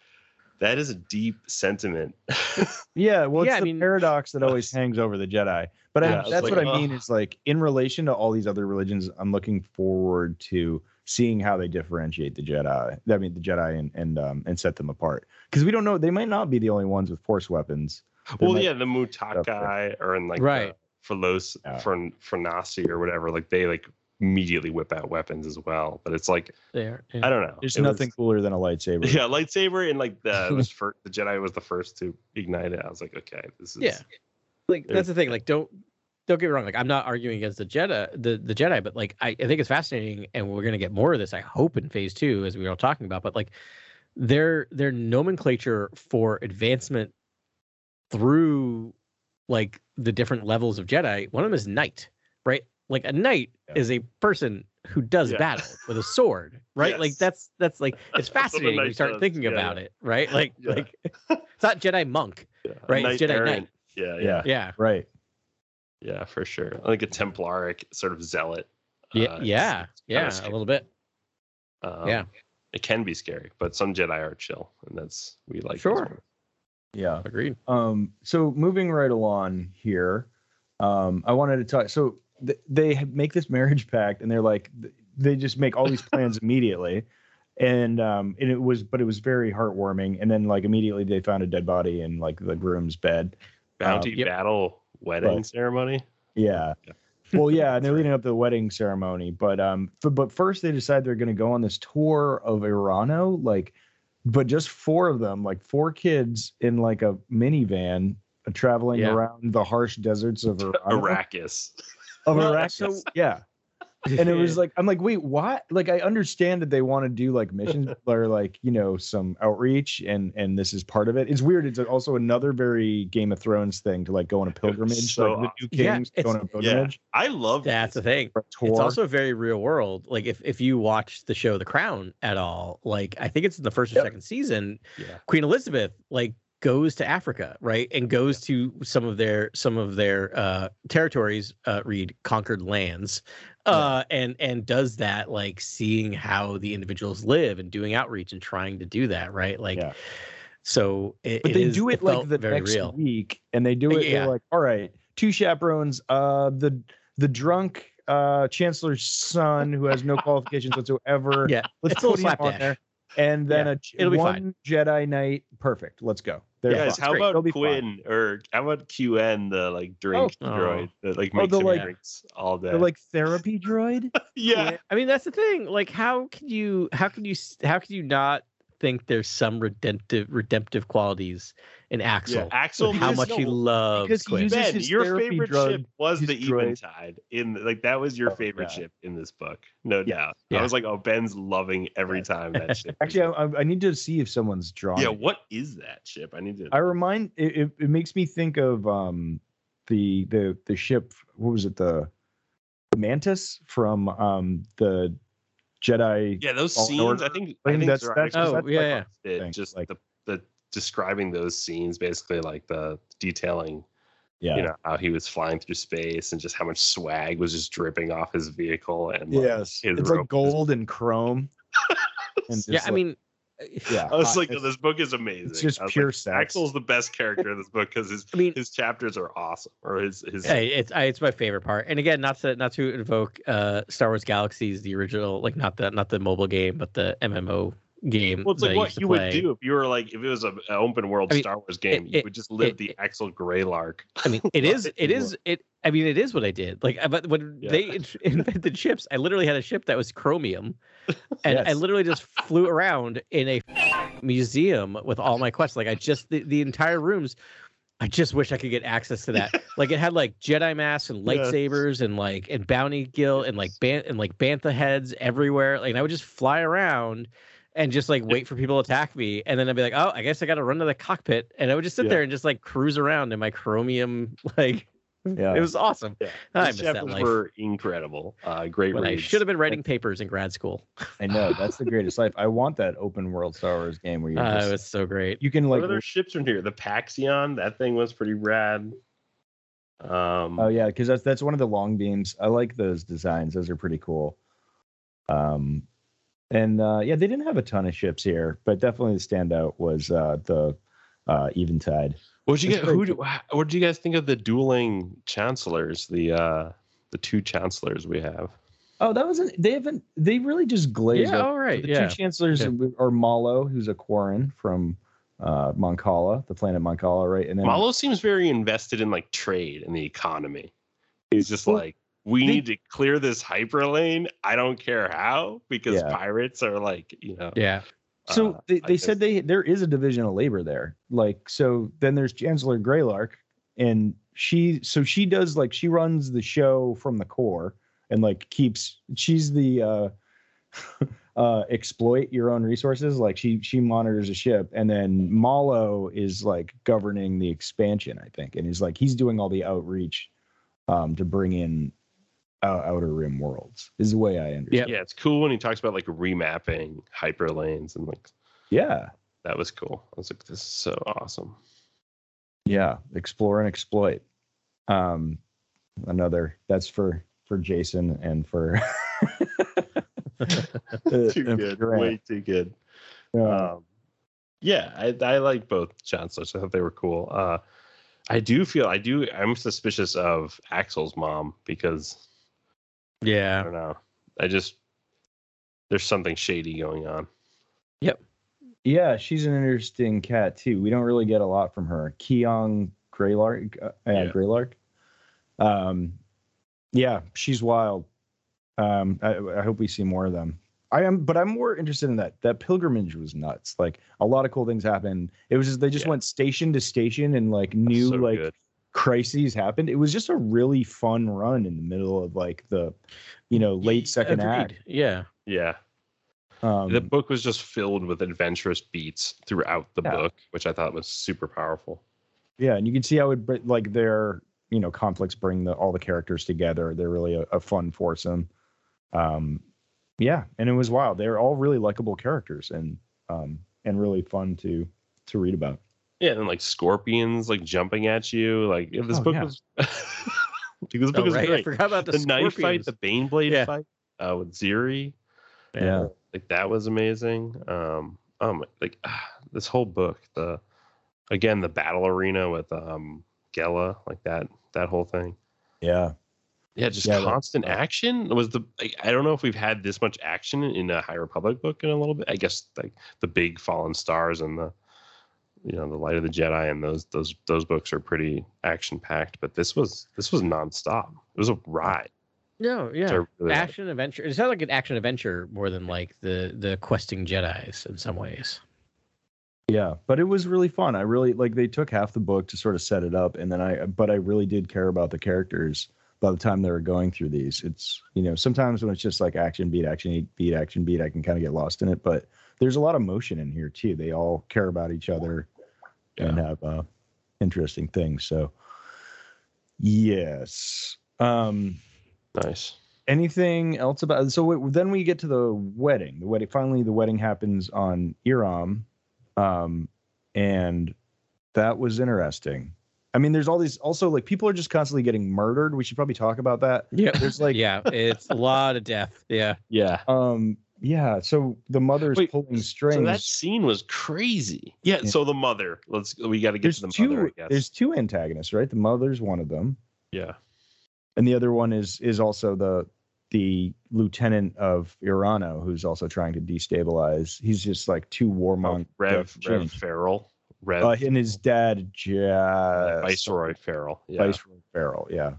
that is a deep sentiment. Yeah, well, it's Yeah, I the mean- paradox that always hangs over the Jedi. But I, Yeah, it's that's like, what I mean is like in relation to all these other religions, I'm looking forward to seeing how they differentiate the Jedi. I mean, the Jedi and and um, and set them apart because we don't know. They might not be the only ones with Force weapons. There well, yeah, the up. Mutakai or in like Right. the Philos Yeah. for for Nasi or whatever, like they like immediately whip out weapons as well. But it's like There. I don't know. There's It was- nothing cooler than a lightsaber. yeah, lightsaber and like the it was for the Jedi was the first to ignite it. I was like, okay, this is Yeah. Like that's the thing. Like don't don't get me wrong. Like I'm not arguing against the Jedi, the the Jedi, but like I, I think it's fascinating, and we're gonna get more of this. I hope in Phase Two, as we were all talking about. But like their their nomenclature for advancement through like the different levels of Jedi. One of them is knight, right? Like a knight Yeah. is a person who does Yeah. battle with a sword, right? Like that's that's like it's That's what a fascinating when you start does. thinking Yeah, about yeah. it, right? Like Yeah. like it's not Jedi monk, yeah, right? It's Jedi errant. knight. Yeah, yeah, Yeah. Yeah. Right. Yeah, for sure. Like a Templaric sort of zealot. Yeah, Uh, yeah, it's kinda yeah, a little bit. Um, Yeah. it can be scary, but some Jedi are chill, and that's we like. Sure. Yeah. Agreed. Um, so moving right along here, um, I wanted to talk. So th- they make this marriage pact, and they're like, th- they just make all these plans immediately, and um, and it was, but it was very heartwarming. And then like immediately they found a dead body in like the groom's bed. Bounty yep. battle wedding Right. ceremony. Yeah. Yeah. Well, yeah, and they're leading up to the wedding ceremony, but um, f- but first they decide they're going to go on this tour of E'ronoh, like, but just four of them, like four kids in like a minivan, uh, traveling Yeah. around the harsh deserts of E'ronoh. Arrakis. Of so- yeah. And it was like, I'm like, wait, what? Like, I understand that they want to do like missions or like, you know, some outreach and and this is part of it. It's weird. It's also another very Game of Thrones thing to like go on a pilgrimage, so like the new Yeah, kings it's- go on a Yeah. I love That's the thing. for a tour. It's also very real world. Like if if you watch the show The Crown at all, like I think it's in the first or Yep. second season, Yeah. Queen Elizabeth like goes to Africa, right? And goes to some of their some of their uh territories, uh read conquered lands. Uh and and does that like seeing how the individuals live and doing outreach and trying to do that, right? Like Yeah. so it, but it they is- do it, felt like the very next real. week and they do it Yeah. they're like all right two chaperones uh the the drunk uh chancellor's son who has no qualifications whatsoever Yeah, let's put him on there and then Yeah, a it'll be one fine. jedi knight perfect let's go They're Guys, how great. About be fine. Quinn or how about QN, the like drink Oh. droid that like Oh, makes the, him like- drinks all day? They're like therapy droid yeah, I mean, that's the thing. Like, how can you, how can you, how can you not think there's some redemptive, redemptive qualities in Axel? yeah. Axel, how because- much he no, loves because he Quinn. uses Ben, his your favorite drug, ship was the droid. Eventide. In like that was your Oh, favorite yeah. ship in this book, no Yeah. doubt. Yeah. I was like, oh, Ben's loving every time that ship. actually I, I- I need to see if someone's drawn yeah, what is that ship? I need to. I remind it, it, it makes me think of um the the the ship what was it the, the mantis from um the Jedi yeah, those Fallen scenes. Order. I think. I I think think that's- that's- Oh, that's yeah, like yeah. a did thing, just like- the the describing those scenes, basically like the detailing. yeah You know how he was flying through space and just how much swag was just dripping off his vehicle and like, yes his it's rope like gold and chrome and yeah, just I mean, yeah I was like, it's- this book is amazing. it's just pure like, sex. Axel's the best character in this book because his I mean, his chapters are awesome, or his his. Hey, it's I, it's my favorite part. And again, not to not to invoke uh Star Wars Galaxies, the original, like not the not the mobile game, but the MMO game. Well, it's like what you would do if you were like if it was a, an open world I mean, Star Wars game. it- you it- would just live it- the it- Axel Greylark. I mean, it is, it. I mean, it is what I did. Like, but when Yeah. they in- invented ships, I literally had a ship that was chromium, and I literally just flew around in a museum with all my quests. Like, I just the, the entire rooms I just wish I could get access to that. like it had like Jedi masks and Yes. lightsabers and like and bounty guild and like ban and like bantha heads everywhere. Like and I would just fly around and just like wait for people to attack me, and then I'd be like, oh, I guess I got to run to the cockpit, and I would just sit Yeah. there and just like cruise around in my chromium. Like Yeah. it was awesome. Yeah. I These miss that chapters life. were incredible. Uh, great When I should have been writing papers in grad school. I know that's the greatest life. I want that open world Star Wars game where you Uh, just, it was so great. you can like. What like other ships are in here? The Paxion, that thing was pretty rad. Um, oh yeah because that's that's one of the long beams. I like those designs. Those are pretty cool. Um, and uh, yeah, they didn't have a ton of ships here, but definitely the standout was uh, the uh, Eventide. What did you get? Who? Do, what did you guys think of the dueling chancellors? The uh, the two chancellors we have. Oh, that wasn't. They haven't. They really just glazed Yeah, up. all right. The Yeah. two chancellors Yeah. are Mollo, who's a Quarren from uh, Mon Cala, the planet Mon Cala, right? And then Mollo seems very invested in like trade and the economy. He's just Well, like, we they- need to clear this hyperlane. I don't care how, because Yeah. pirates are like, you know. Yeah. So uh, they, they guess- said they there is a division of labor there. Like so then there's Chancellor Greylark and she so she does like she runs the show from the core and like keeps she's the uh uh exploit your own resources like she she monitors a ship and then Mollo is like governing the expansion I think and he's like he's doing all the outreach um to bring in outer rim worlds is the way I understand. Yeah, it's cool when he talks about like remapping hyperlanes and like Yeah. that was cool. I was like, this is so awesome. Yeah, explore and exploit. Um, another that's for for Jason and for too and good. Grant. Way too good. Uh, Um, yeah, I, I like both chancellors. I thought they were cool. Uh, I do feel I do. I'm suspicious of Axel's mom because I Yeah. don't know. I just there's something shady going on. Yep. Yeah, she's an interesting cat too. We don't really get a lot from her. Kyong Greylark, uh, yeah, Yeah. Greylark. Um, yeah, she's wild. Um, I, I hope we see more of them. I am, but I'm more interested in that. That pilgrimage was nuts. Like a lot of cool things happened. It was just they just Yeah. went station to station and like new so like good. Crises happened. It was just a really fun run in the middle of like the, you know, late second act. Yeah. Yeah, Um, the book was just filled with adventurous beats throughout the Yeah. book, which I thought was super powerful. yeah, and you can see how it br- like their you know conflicts bring the all the characters together. They're really a, a fun foursome. Um, yeah, and it was wild. They're all really likable characters and um and really fun to to read about. Yeah, and like scorpions like jumping at you. Like yeah, this Oh, book yeah. was. like, this book Oh, was right. I great. forgot about the, The, knife fight, the Baneblade Yeah. fight uh, with Xiri. Yeah. like that was amazing. Um, um, like ah, this whole book, the again the battle arena with um Gela, like that that whole thing. Yeah, Yeah, just Yeah, that- constant action. Was the like, I don't know if we've had this much action in a High Republic book in a little bit. I guess like the big fallen stars and the you know the light of the Jedi and those those those books are pretty action packed. But this was this was nonstop. It was a ride. No, yeah. I really liked. Action adventure. It sounded like an action adventure more than like the the questing Jedi's in some ways. yeah, but it was really fun. I really like they took half the book to sort of set it up, and then I but I really did care about the characters by the time they were going through these. It's you know sometimes when it's just like action beat action beat action beat, I can kind of get lost in it. But there's a lot of motion in here too. They all care about each other and have uh, interesting things. So yes. Um, Nice. anything else about so w- then we get to the wedding the wedding finally the wedding happens on Eiram um and that was interesting i mean there's all these also like people are just constantly getting murdered we should probably talk about that Yeah. there's like yeah, it's a lot of death. Yeah. Yeah. um yeah so the mother's Wait, pulling strings So strings that scene was crazy. Yeah. Yeah. So the mother. Let's. We got to get there's to the two mother. I guess. there's two antagonists right the mother's one of them yeah. and the other one is is also the the lieutenant of E'ronoh, who's also trying to destabilize. He's just like two Oh, warmongers. Rev Rev Ferrol. Rev Uh, and his dad, ja- Viceroy Ferrol. Yeah. Viceroy Ferrol. Yeah.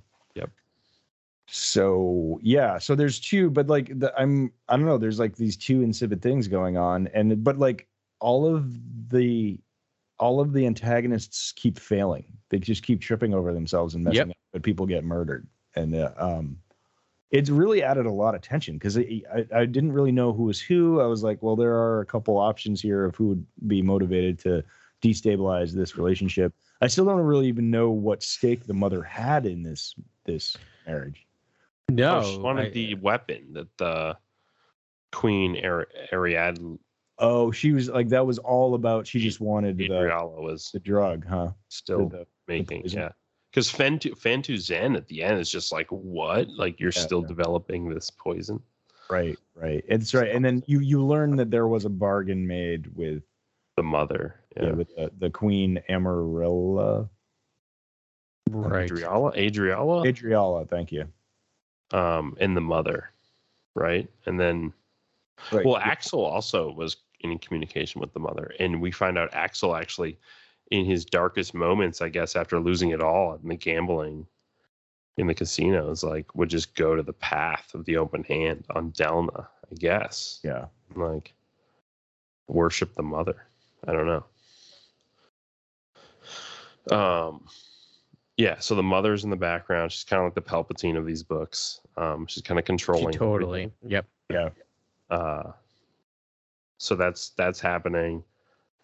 So yeah, so there's two, but like the, I'm I don't know. There's like these two insipid things going on, and but like all of the all of the antagonists keep failing. They just keep tripping over themselves and messing Yep. up, but people get murdered. And uh, um, it's really added a lot of tension because I, I didn't really know who was who. I was like, well, there are a couple options here of who would be motivated to destabilize this relationship. I still don't really even know what stake the mother had in this this marriage. No, Oh, she wanted I- the uh, weapon that the Queen Ari- Ariadne Oh, she was like that was all about. She just wanted the, Adriala was the drug, huh? still The- the making. poison. Yeah. Because Fentu Phan-tu Zenn at the end is just like, what? Like you're Yeah, still yeah. developing this poison? Right, right. It's right. And then you you learn that there was a bargain made with The mother. yeah, Yeah. with the, the Queen Amarilla right. Adriala? Adriala? Adriala. Thank you. Um, and the mother, right? And then, Right. well, Axel also was in communication with the mother, and we find out Axel actually, in his darkest moments, I guess, after losing it all in the gambling, in the casinos, like would just go to the path of the open hand on Dalna, I guess, yeah. like worship the mother. I don't know. Um, yeah. So the mother's in the background. She's kind of like the Palpatine of these books. Um, she's kind of She controlling. totally. Yep. Yeah. uh so that's that's happening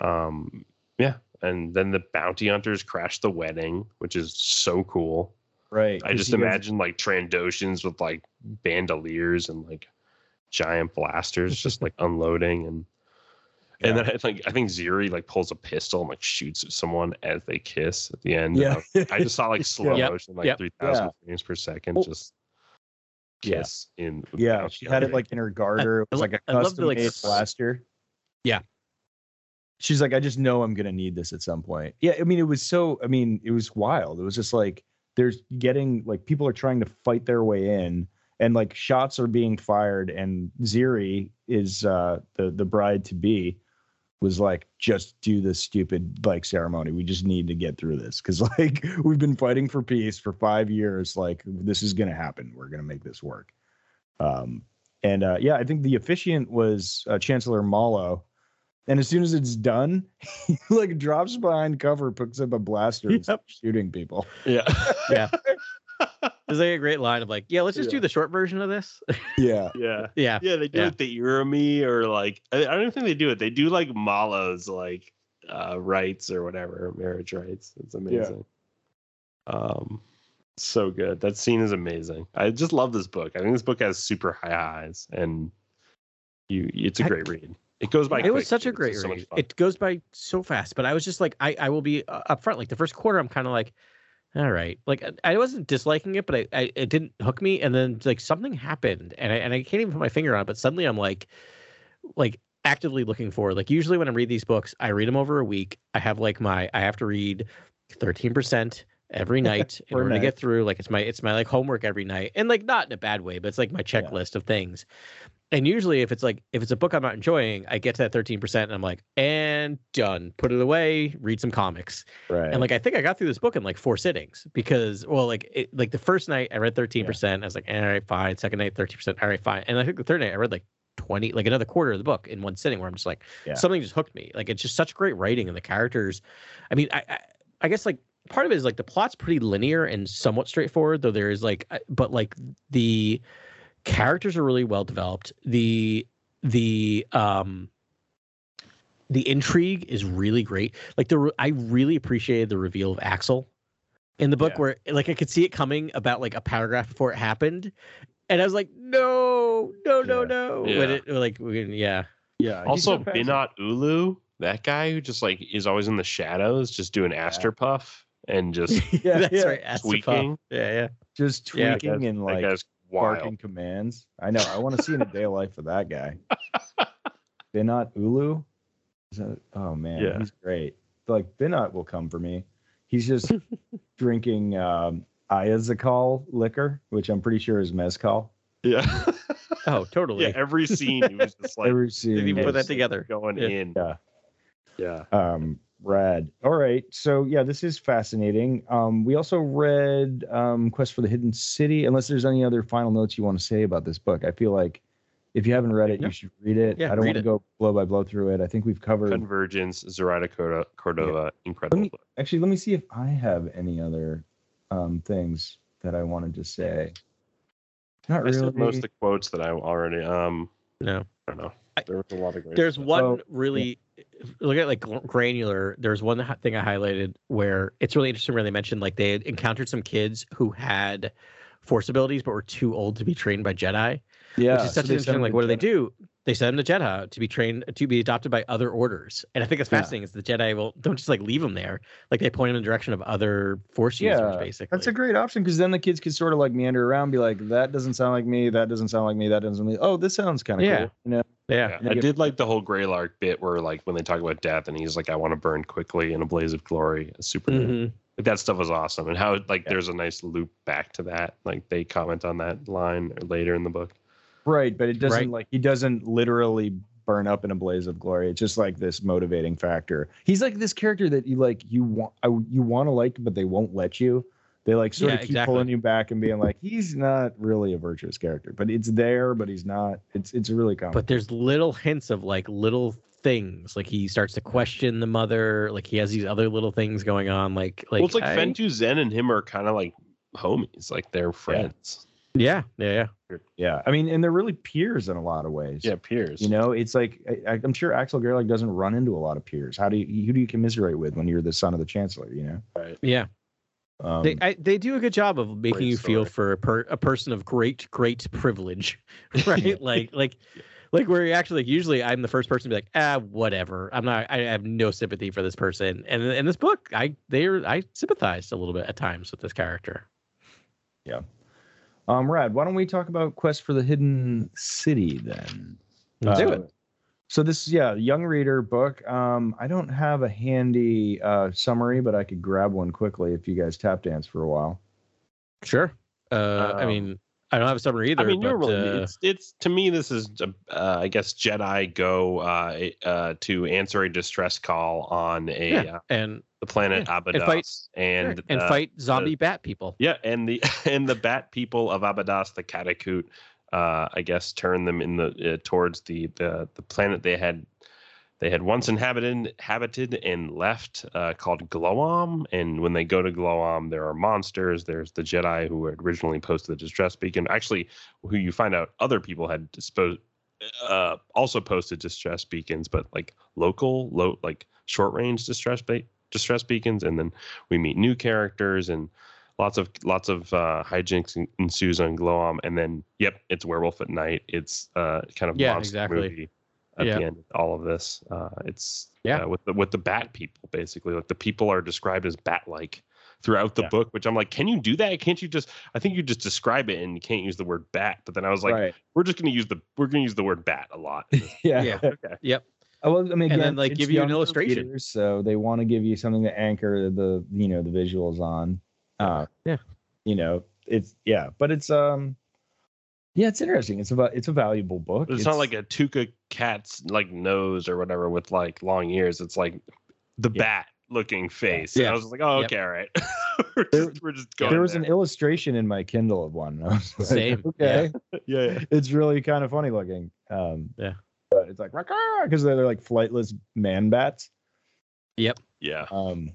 um yeah and then the bounty hunters crash the wedding which is so cool Right. I just he goes- imagine like trandoshans with like bandoliers and like giant blasters just like unloading and and then I think I think Xiri like pulls a pistol and like shoots at someone as they kiss at the end. Yeah. I just saw like slow Yep. motion, like Yep. three thousand Yeah. frames per second, Well- just Yeah. kiss in. Yeah, she had it like in her garter. It was I like a lo- the, custom like, made s- blaster. Yeah. She's like, I just know I'm gonna need this at some point. Yeah, I mean, it was so. I mean, it was wild. It was just like there's getting like people are trying to fight their way in, and like shots are being fired, and Xiri is uh the the bride to be was like just do this stupid like ceremony. We just need to get through this. Because like we've been fighting for peace for five years. Like this is gonna happen. We're gonna make this work. Um and uh yeah i think the officiant was uh, chancellor Mollo and as soon as it's done he like drops behind cover picks up a blaster and Yep. starts shooting people. Yeah. Yeah. There's like a great line of like, yeah, let's just Yeah. do the short version of this. yeah yeah. yeah. Yeah, they do Yeah. it the Urami or like I, I don't even think they do it. They do like Mollo's like uh rights or whatever, marriage rights. It's amazing. Yeah. Um so good. That scene is amazing. I just love this book. I think this book has super high highs and you it's a I- great read. It goes by it was such a great just so read. fun. It goes by so fast, but I was just like, I, I will be uh, upfront. Like the first quarter, I'm kind of like, all right. Like I- wasn't disliking it, but I, I it didn't hook me. And then like something happened, and I and I can't even put my finger on it. But suddenly I'm like, like actively looking for. Like usually when I read these books, I read them over a week. I have like my I have to read 13 percent every night in order to get through. Like it's my it's my like homework every night, and like not in a bad way, but it's like my checklist of things. And usually, if it's like if it's a book I'm not enjoying, I get to that 13 percent, and I'm like, and done. Put it away. Read some comics. right And like I think I got through this book in like four sittings because well like it, like the first night I read 13%, I was like, all right, fine. Second night, 13%, all right, fine. And I think the third night I read like 20, like another quarter of the book in one sitting where I'm just like, Yeah. something just hooked me. Like it's just such great writing and the characters. I mean, I, I I guess like part of it is like the plot's pretty linear and somewhat straightforward, though there is like, but like the characters are really well developed. The the um the intrigue is really great. Like the re- I really appreciated the reveal of Axel in the book Yeah. where like I could see it coming about like a paragraph before it happened. And I was like, no, no, no, Yeah. no. When Yeah. it like when- yeah. yeah also Binat Ulu, that guy who just like is always in the shadows, just doing Astropuff and just yeah, That's yeah. right. Astropub. tweaking. Yeah, yeah. just Yeah, tweaking and that like guy's wild. barking commands. I know. I want to see in a day of life of that guy. Binot Ulu. Is that, oh man, Yeah. he's great. Like Binot will come for me. He's just drinking um, Ayazakal liquor, which I'm pretty sure is mezcal. Yeah. Oh, totally. yeah, every scene he was just like Every scene Didn't even put that together. going Yeah. in. Yeah. Yeah. Um, rad. All right. So yeah, this is fascinating. Um, we also read um, Quest for the Hidden City. Unless there's any other final notes you want to say about this book, I feel like If you haven't read it, Yeah. you should read it. Yeah, I don't want to it. go blow by blow through it. I think we've covered. Convergence, Zoraida Cordo- Córdova, incredible. me- book. Actually, let me see if I have any other um, things that I wanted to say. Not I really. said most of the quotes that I already um No. I don't know. I- There was a lot of great. There's stuff. one really look at like granular. There's one thing I highlighted where it's really interesting where they mentioned like they had encountered some kids who had force abilities but were too old to be trained by Jedi. yeah, which is such so an interesting like to what do they do? They send them to Jedi to be trained to be adopted by other orders. And I think it's Yeah. fascinating is the Jedi will don't just like leave them there. Like they point them in the direction of other force users Yeah, basically. That's a great option because then the kids could sort of like meander around, be like, "That doesn't sound like me. That doesn't sound like me. That doesn't. Like, oh, this sounds kind of Yeah. cool." You know? yeah. Yeah, I did like the whole Greylark bit where like when they talk about death and he's like, I want to burn quickly in a blaze of glory. It's super good. Mhm. Like that stuff was awesome. And how like Yeah. there's a nice loop back to that. Like they comment on that line later in the book. Right, but it doesn't Right. like he doesn't literally burn up in a blaze of glory. It's just like this motivating factor. He's like this character that you like you want you want to like, but they won't let you. They like sort Yeah, of keep exactly. pulling you back and being like, he's not really a virtuous character, but it's there, but he's not. It's it's really comical. But there's little hints of like little things. Like he starts to question the mother. Like he has these other little things going on. Like like well, it's like I- Phan-tu Zenn and him are kind of like homies. Like they're friends. Yeah, yeah, yeah. yeah, yeah. I mean, and they're really peers in a lot of ways. Yeah, peers. You know, it's like I, I'm sure Axel Greylark doesn't run into a lot of peers. How do you who do you commiserate with when you're the son of the chancellor? You know, Right. Yeah. um, They I, they do a good job of making Great you feel for a, per, a person of great great privilege, right? like like like where you're actually like usually I'm the first person to be like ah whatever I'm not I have no sympathy for this person and in this book I they're I sympathized a little bit at times with this character. Um, Rad, why don't we talk about Quest for the Hidden City then? Let's do Uh, it. So this is yeah, young reader book. Um, I don't have a handy uh, summary, but I could grab one quickly if you guys tap dance for a while. Sure. Uh, I Um, mean I don't have a summary either. I mean, but, normally uh, it's it's to me this is uh, I guess Jedi go uh, uh, to answer a distress call on a yeah, uh, and the planet yeah, and fight- and and uh, fight zombie bat people. Yeah, and the and the bat people of Abydos, the Katakut, uh, I guess, turn them in the uh, towards the, the the planet they had they had once inhabited inhabited and left, uh, called Gloam. And when they go to Gloam, there are monsters. There's the Jedi who originally posted the distress beacon. Actually, who you find out other people had disposed. Uh, also posted distress beacons, but like local, low, like short range distress be- distress beacons, and then we meet new characters and lots of lots of uh, hijinks ensues on Gloam, and then yep, it's Werewolf at Night. It's uh, kind of Yeah, monster exactly. movie at Yeah. the end. of All of this, uh, it's Yeah. uh, with the with the bat people basically. Like the people are described as bat like throughout the Yeah. book, which I'm like, can you do that? Can't you just? I think you just describe it and you can't use the word bat. But then I was like, right. we're just going to use the we're going to use the word bat a lot. Yeah. Yeah. okay. Yep. Oh, Well, I mean, And then, again, like, give you an illustration. readers, so they want to give you something to anchor the you know the visuals on. Uh, Yeah. You know, it's yeah, but it's um, yeah, it's interesting. It's about it's a valuable book. But it's, not like a Tuca cat's like nose or whatever with like long ears. It's like the Yeah. bat looking face. Yeah. And I was like, oh, Yep. okay, all right. we're, There- just, we're just going. there was there. an illustration in my Kindle of one. and I was like, Same, Okay. yeah, yeah. It's really kind of funny looking. Um, Yeah. But it's like because they're, they're like flightless man bats. Yep. Yeah. Um,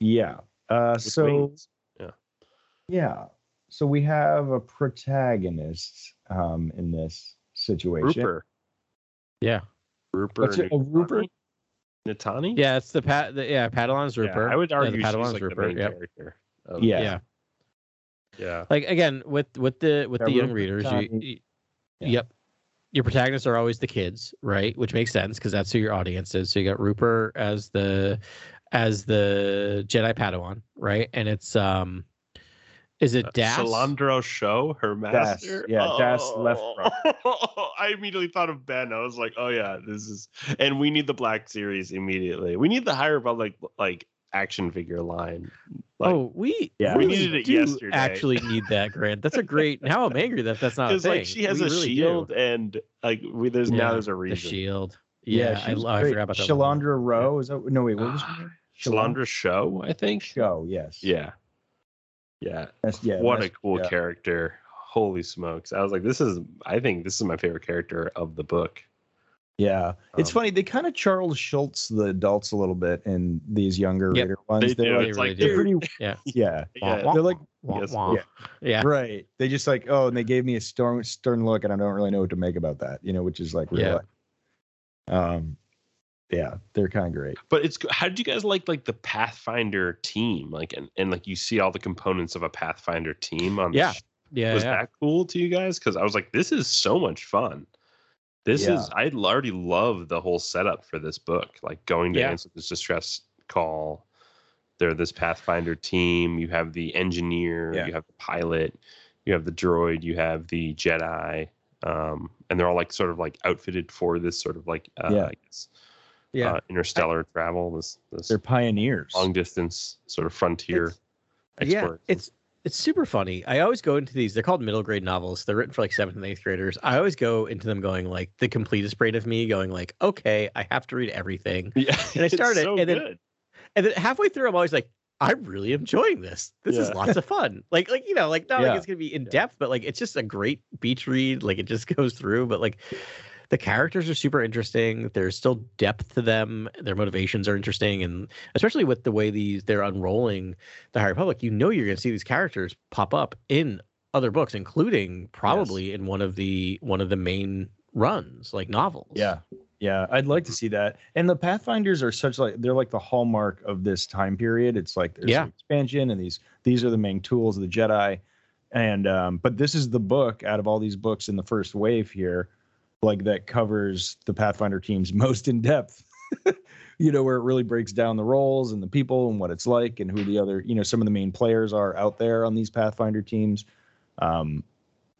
yeah. Uh, With so wings. yeah. So we have a protagonist um in this situation. Rooper. Yeah. Rooper. What's it? Oh, Rooper? Nitani? Yeah, it's the pat. The, yeah, Padawan's Yeah, Rooper. I would Yeah, argue the she's Padawan's like Rooper. the main Yep. character. of- Yeah. Yeah. Yeah. Like again, with with the with Yeah, the young Rooper, readers, you, you- Yeah. yep. Your protagonists are always the kids, right? Which makes sense because that's who your audience is. So you got Rooper as the as the Jedi Padawan, right? And it's um, is it Das? Silandra Sho, her master. yeah, Das left I immediately thought of Ben. I was like, oh yeah, this is and we need the Black Series immediately. We need the High Republic like action figure line. Like, oh, we Yeah. We really needed it do yesterday. Actually, need that Grant. That's a great. Now I'm angry that that's not a because thing. like she has We a really do. shield and like we, there's Yeah, now there's a reason. The shield. Yeah, I, she's I forgot about that. one. Silandra Rowe. Is that no wait? What was her name? Silandra Sho, I think. Show. Yes. Yeah. Yeah. That's, yeah. what a cool yeah. character. Holy smokes! I was like, this is. I think this is my favorite character of the book. Yeah, it's Um, funny. They kind of Charles Schulz the adults a little bit in these younger Yep. reader ones. They They're do. like, really like they're pretty. Yeah. Yeah, Yeah. they're like Wah, Yes, yeah. Yeah. right. They just like oh, and they gave me a stern stern look, and I don't really know what to make about that. You know, which is like real. Yeah. life. Um, yeah, they're kind of great. But it's how did you guys like like the Pathfinder team? Like and, and like you see all the components of a Pathfinder team on the Yeah. sh- Yeah. was yeah. that cool to you guys? Because I was like, this is so much fun. This Yeah. is I already love the whole setup for this book. Like going to Yeah. answer this distress call. They're this Pathfinder team. You have the engineer, Yeah. you have the pilot, you have the droid, you have the Jedi. Um, and they're all like sort of like outfitted for this sort of like uh, Yeah. I guess, Yeah. uh, interstellar travel. This this They're pioneers. long distance sort of frontier It's- yeah. It's it's super funny. I always go into these. They're called middle grade novels. They're written for like seventh and eighth graders. I always go into them going like the completest brain of me, going like, okay, I have to read everything. yeah, And I started, so and then- good. And then halfway through, I'm always like, I'm really enjoying this. This is lots of fun. Like, like you know, like not Yeah. like it's gonna be in depth, but like it's just a great beach read. Like it just goes through. But like the characters are super interesting. There's still depth to them. Their motivations are interesting, and especially with the way these they're unrolling the High Republic, you know you're gonna see these characters pop up in other books, including probably in one of the one of the main runs, like novels. Yeah. Yeah, I'd like to see that. And the Pathfinders are such like they're like the hallmark of this time period. It's like there's Yeah. an expansion and these these are the main tools of the Jedi. And um but this is the book out of all these books in the first wave here like that covers the Pathfinder teams most in depth. you know where it really breaks down the roles and the people and what it's like and who the other, you know, some of the main players are out there on these Pathfinder teams. Um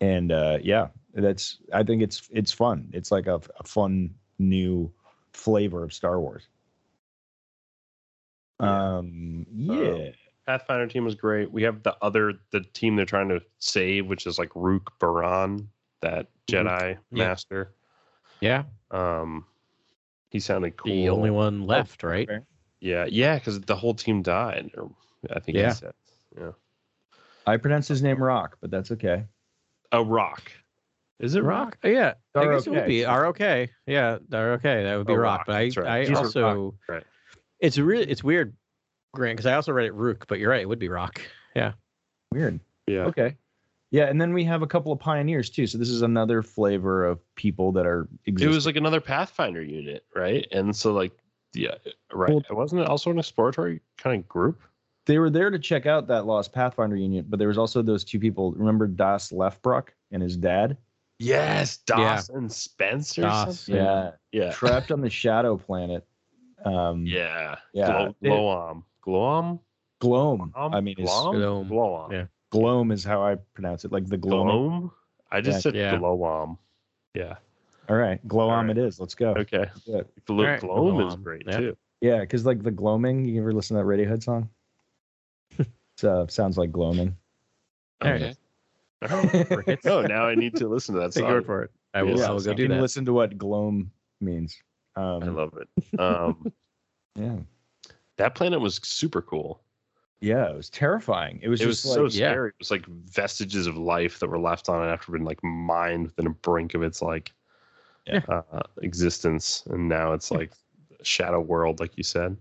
and uh yeah, that's I think it's it's fun. It's like a, a fun new flavor of Star Wars. Yeah. Um yeah. Pathfinder team was great. We have the other the team they're trying to save, which is like Rook Baran, that Jedi Yeah. master. yeah. Um, he sounded cool. The only one left, right? Yeah, yeah, because the whole team died. Or I think Yeah. he said, yeah. I pronounce his name Rock, but that's okay. A rock. Is it rock? Rock. Oh, yeah, I guess it would okay. be R okay. Yeah, R okay. That would be Oh, Rock. Rock, But I, right. I He's also, right. it's really, it's weird, Grant, because I also read it Rook, but you're right, it would be Rock. Yeah. Weird. Yeah. Okay. Yeah, and then we have a couple of pioneers too. So this is another flavor of people that are It was like another Pathfinder unit, right? And so like yeah, right. Well- Wasn't it also an exploratory kind of group? they were there to check out that lost Pathfinder unit, but there was also those two people. Remember Dass Leffbruk and his dad? Yes, Yeah. Doss and Spence or Doss, something. Yeah. Yeah. Trapped on the Shadow Planet. Um Yeah. Yeah. Glo- It- Gloam. Gloam? Gloam. I mean it's Gloam? Gloam. Gloam. Yeah. Gloam is how I pronounce it. Like the gloam. Gloam? I just Yeah. said Yeah. Gloam. Yeah. All right. Gloam All right. it is. Let's go. Okay. Yeah. Glo- All right. Gloam is great Yeah. too. Yeah, because like the gloaming, you ever listen to that Radiohead song? it uh, sounds like gloaming. Okay. Oh, no, now I need to listen to that song. your word for it. I will, Yeah, I will so go do can that. listen to what gloam means. Um, I love it. Um, Yeah, that planet was super cool. Yeah, it was terrifying. It was It was just so like yeah. scary. It was like vestiges of life that were left on it after being like mined within a brink of its like Yeah. uh, existence, and now it's like a shadow world, like you said.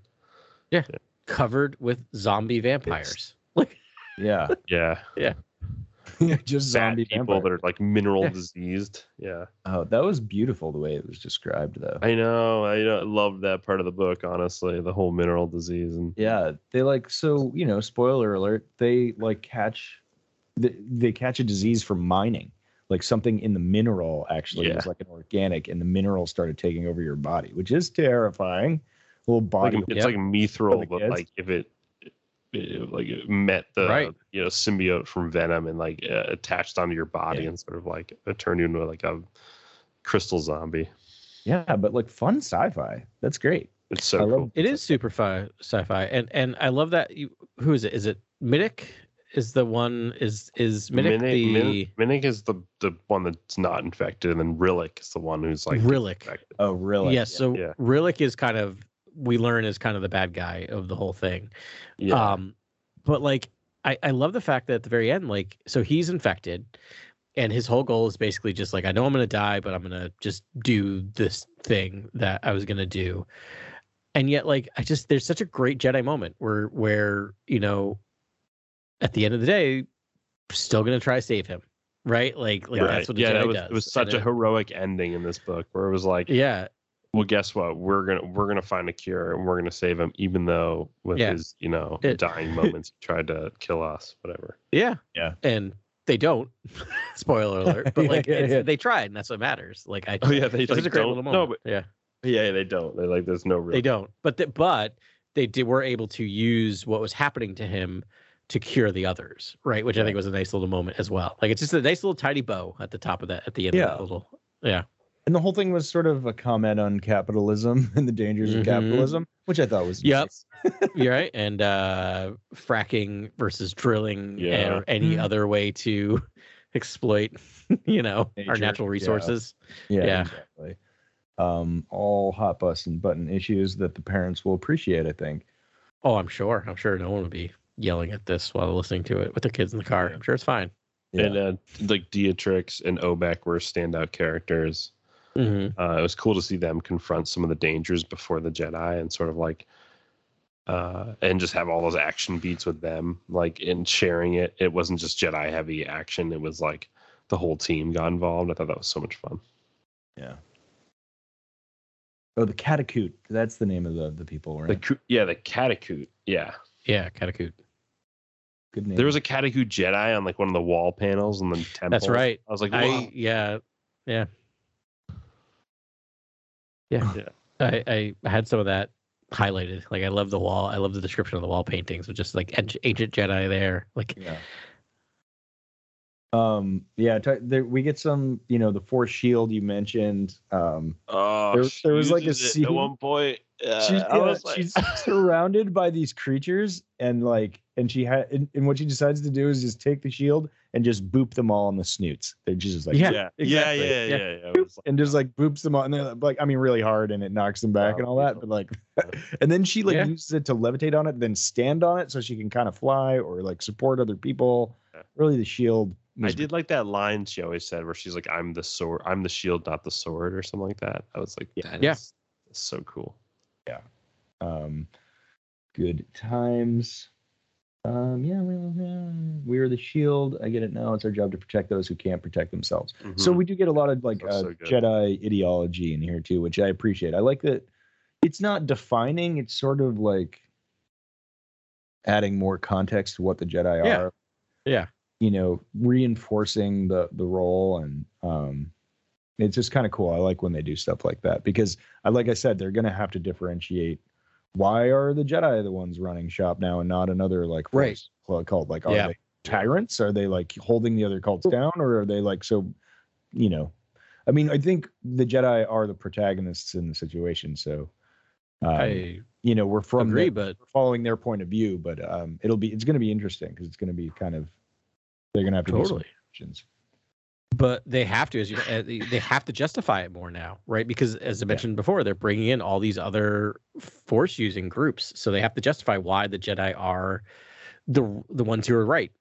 Yeah. Covered with zombie vampires. Like, yeah, yeah, Yeah, just bad zombie people vampire. that are like mineral Yeah. diseased. Yeah, Oh, that was beautiful the way it was described, though. I know. I uh, know, I love that part of the book. Honestly, the whole mineral disease and Yeah, they like so you know. Spoiler alert: they like catch, they, they catch a disease from mining. Like something in the mineral actually Yeah. was like an organic, and the mineral started taking over your body, which is terrifying. Little like body. it's Yep. like mithril, but kids. like if it, it like it met the Right. you know symbiote from Venom and like uh, attached onto your body Yeah. and sort of like uh, turned you into like a crystal zombie. yeah, but like fun sci-fi. That's great. It's so I love- cool. it is super fi- sci-fi, and and I love that. You, who is it? Is it Midik? Is the one is is Midik Minik, the Min- Minik is the the one that's not infected, and then Rillik is the one who's like Rillik? infected. Oh, really? Yes. So Yeah. Rillik is kind of we learn is kind of the bad guy of the whole thing. Yeah, Um, but like I, I love the fact that at the very end, like, so he's infected, and his whole goal is basically just like I know I'm gonna die, but I'm gonna just do this thing that I was gonna do. And yet, like I just there's such a great Jedi moment where where you know, at the end of the day, still gonna try to save him, right? Like like Right. that's what yeah, Jedi that was, does. it was such And a heroic ending in this book where it was like, yeah, well, guess what? We're gonna we're gonna find a cure and we're gonna save him, even though with Yeah. his you know It- dying moments he tried to kill us, whatever. yeah, Yeah. and they don't. Spoiler alert! But like yeah, it's, yeah. they tried, and that's what matters. Like I, Oh yeah, they like, a great don't. little No, but yeah. yeah, they don't. They like there's no real. They don't. But the, but they did were able to use what was happening to him to cure the others, right? Which I think was a nice little moment as well. Like it's just a nice little tiny bow at the top of that at the end Yeah. of that little yeah. And the whole thing was sort of a comment on capitalism and the dangers Mhm. of capitalism, which I thought was Yep. nice. You're right. And uh fracking versus drilling Yeah. or any Mhm. other way to exploit, you know, our natural resources. Yeah, Yeah. exactly. Um, all hot button button issues that the parents will appreciate, I think. Oh, I'm sure. I'm sure no one would be yelling at this while listening to it with their kids in the car. I'm sure it's fine. And uh, like Dietrich and Obek were standout characters. Mm-hmm. Uh, it was cool to see them confront some of the dangers before the Jedi and sort of like, uh, and just have all those action beats with them, like in sharing it. It wasn't just Jedi heavy action; it was like the whole team got involved. I thought that was so much fun. yeah. Oh, the Catacoot. That's the name of the the people, right? The yeah, the Catacoot. Yeah, Yeah, Catacoot. Good name. there was a Catacoot Jedi on like one of the wall panels in the temple. That's right. I was like, I yeah, yeah, yeah. Yeah. I, I had some of that highlighted. Like I love the wall. I love the description of the wall paintings with just like ancient ancient Jedi there. Like Yeah. Um. Yeah. T- there, we get some. You know, the Force Shield you mentioned. Um. Oh, There- there was, like, a uses it scene- at one point. Uh, she's, yeah, like- she's surrounded by these creatures, and like, and she had, and, and what she decides to do is just take the shield and just boop them all in the snoots. They're just like, Yeah, yeah, yeah, exactly. yeah, Yeah. yeah, yeah. It like, and just like boops them all, and they're like, I mean, really hard, and it knocks them back Oh, and all that. But like, and then she like Yeah. uses it to levitate on it, then stand on it so she can kind of fly or like support other people. Yeah. Really, the shield. I did like that line she always said where she's like, "I'm the sword, I'm the shield, not the sword," or something like that. I was like, "Yeah, Yeah. so cool." Um, good times. Um, yeah, we, yeah, we are the shield. I get it now. It's our job to protect those who can't protect themselves. So Mhm. we do get a lot of like uh, so. Jedi ideology in here too, which I appreciate. I like that it's not defining; it's sort of like adding more context to what the Jedi Yeah. are. Yeah. You know, reinforcing the the role, and um, it's just kind of cool. I like when they do stuff like that because, I like I said, they're going to have to differentiate. Why are the Jedi the ones running shop now and not another like Right. cult? Like, are Yeah. they tyrants? Are they like holding the other cults down, or are they like so? You know, I mean, I think the Jedi are the protagonists in the situation. So, um, I you know, we're from agree, their- but we're following their point of view, but um, it'll be it's going to be interesting because it's going to be kind of they're going to have to do some totally. But they have to, as you uh, they have to justify it more now, right? Because as I mentioned before, they're bringing in all these other force using groups, so they have to justify why the Jedi are the the ones who are right.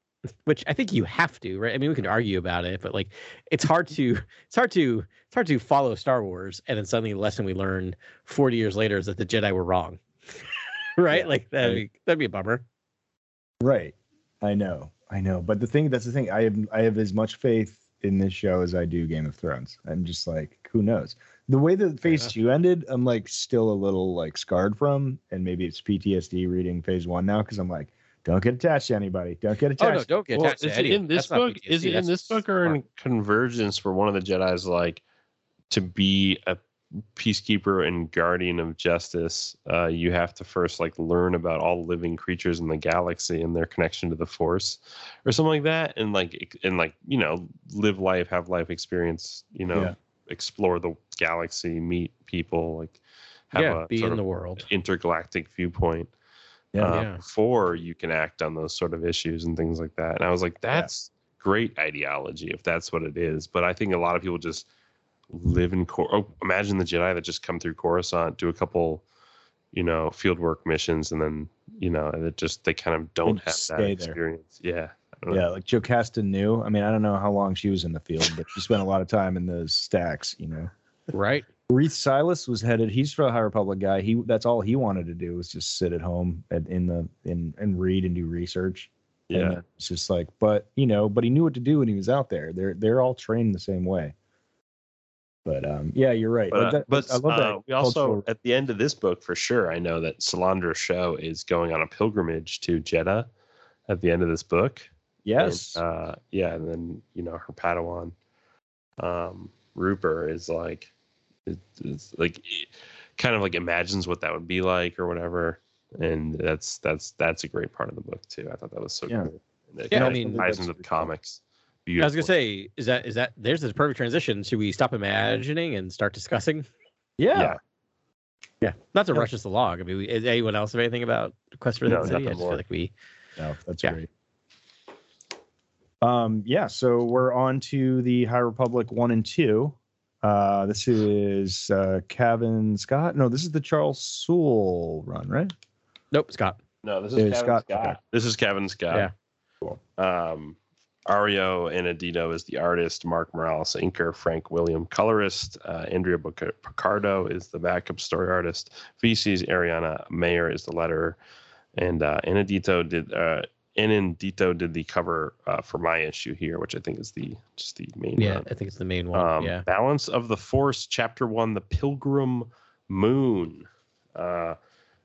Which I think you have to, right? I mean, we can argue about it, but like, it's hard to it's hard to it's hard to follow Star Wars, and then suddenly the lesson we learn forty years later is that the Jedi were wrong, right? Yeah, like that'd right. be that'd be a bummer. Right. I know. I know. But the thing that's the thing. I have I have as much faith in this show as I do Game of Thrones. I'm just like, who knows? The way that Phase enough. Two ended, I'm like still a little like scarred from, and maybe it's PTSD reading Phase One now because I'm like, don't get attached to anybody. Don't get Oh attached. no, don't get Well, attached is to it in this that's not book? Is it in that's this book or smart. in Convergence where one of the Jedi's like to be a peacekeeper and guardian of justice? Uh, you have to first like learn about all living creatures in the galaxy and their connection to the Force, or something like that, and like and like you know live life, have life experience, you know, Yeah. explore the galaxy, meet people, like have yeah, a be sort in of the world. intergalactic viewpoint Yeah. uh, Yeah. before you can act on those sort of issues and things like that. And I was like, that's great ideology if that's what it is. But I think a lot of people just live in Cor- oh, imagine the Jedi that just come through Coruscant, do a couple, you know, field work missions, and then you know, and it just they kind of don't have just that stay there. experience. Yeah, uh-huh. Yeah, like Jocasta knew. I mean, I don't know how long she was in the field, but she spent a lot of time in those stacks, you know. Right. Reath Silas was headed. He's for a High Republic guy. He that's all he wanted to do was just sit at home and in the in and read and do research. Yeah. then it's just like, but you know, but he knew what to do when he was out there. They're they're all trained the same way. But um, yeah, you're right. But, uh, but I love that. uh, we also cultural- at the end of this book for sure. I know that Silandra Sho is going on a pilgrimage to Jedha at the end of this book. yes, And, uh, yeah, and then you know her Padawan, um, Rooper is like, is, is like, kind of like imagines what that would be like or whatever, and that's that's that's a great part of the book too. I thought that was so good. Yeah. cool. And it Yeah, kind I of mean- ties into the pretty cool. comics. I was gonna say, is that is that there's this perfect transition? Should we stop imagining and start discussing? yeah. yeah. Yeah. Not to Yeah. rush us along. I mean, we, is anyone else have anything about Quest for the No, City? I nothing just feel like we. No, that's Yeah. great. Um, yeah, so we're on to the High Republic one and two. Uh, this is uh, Cavan Scott. No, this is the Charles Soule run, right? Nope, Scott. No, this is Is Cavan Scott- Scott. okay. This is Cavan Scott. Yeah. Cool. Um, Ario Anindito is the artist. Mark Morales, inker. Frank William, colorist. Uh, Andrea Picardo is the backup story artist. VC's Ariana Maher is the letterer. And uh, Anadito did. Uh, Anindito did the cover uh, for my issue here, which I think is the just the main Yeah, run. I think it's the main one. Um, yeah. Balance of the Force, Chapter One: The Pilgrim Moon. Uh,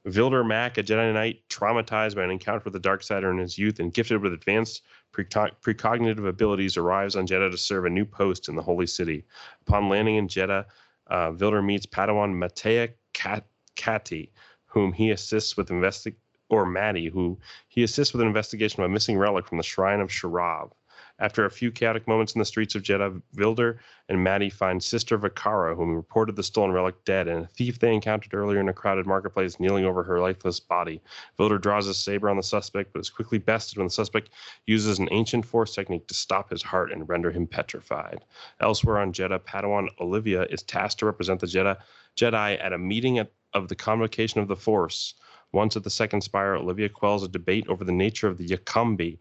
Vildar Mack, a Jedi Knight, traumatized by an encounter with the dark side in his youth and gifted with advanced precognitive abilities, arrives on Jedha to serve a new post in the Holy City. Upon landing in Jedha, uh, Vildar meets Padawan Matea Kat- Kati, whom he assists with investi- or Maddie, who he assists with an investigation of a missing relic from the Shrine of Sharav. After a few chaotic moments in the streets of Jedha, Vildar and Maddie find Sister Vakara, whom reported the stolen relic dead, and a thief they encountered earlier in a crowded marketplace kneeling over her lifeless body. Vildar draws his saber on the suspect, but is quickly bested when the suspect uses an ancient force technique to stop his heart and render him petrified. Elsewhere on Jedha, Padawan Olivia is tasked to represent the Jedi at a meeting at, of the Convocation of the Force. Once at the second spire, Olivia quells a debate over the nature of the Yakambi,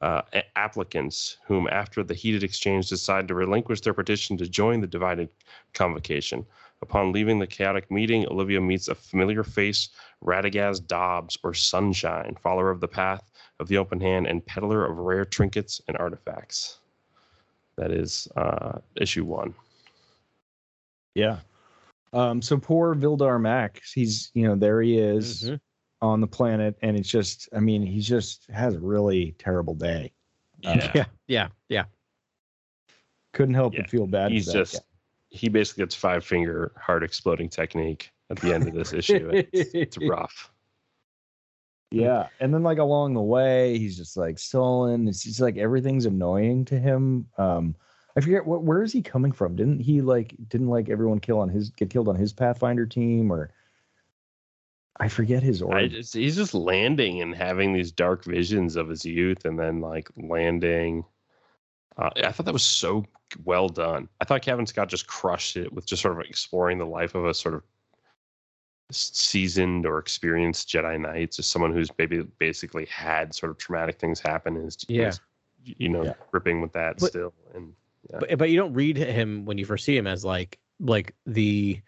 uh, applicants, whom after the heated exchange decide to relinquish their petition to join the divided convocation. Upon leaving the chaotic meeting, Olivia meets a familiar face, Radicus Dobbs, or Sunshine, follower of the path of the open hand and peddler of rare trinkets and artifacts. That is uh, issue one. Yeah. Um, so poor Vildar Mack, he's you know, there he is Mhm. On the planet, and it's just, I mean, he just has a really terrible day. Yeah. Yeah, yeah, yeah. Couldn't help Yeah, but feel bad. He's for that just, he basically gets five finger heart exploding technique at the end of this issue. It's, it's rough. Yeah, and then like along the way, he's just like stolen. It's just like everything's annoying to him. Um, I forget what where is he coming from? Didn't he like didn't like everyone kill on his get killed on his Pathfinder team or I forget his origin. just, he's just landing and having these dark visions of his youth, and then like landing. Uh, I thought that was so well done. I thought Cavan Scott just crushed it with just sort of exploring the life of a sort of seasoned or experienced Jedi Knight, just someone who's maybe basically had sort of traumatic things happen and is, Yeah. is, you know, Yeah. gripping with that But- still. And But but you don't read him when you first see him as like like the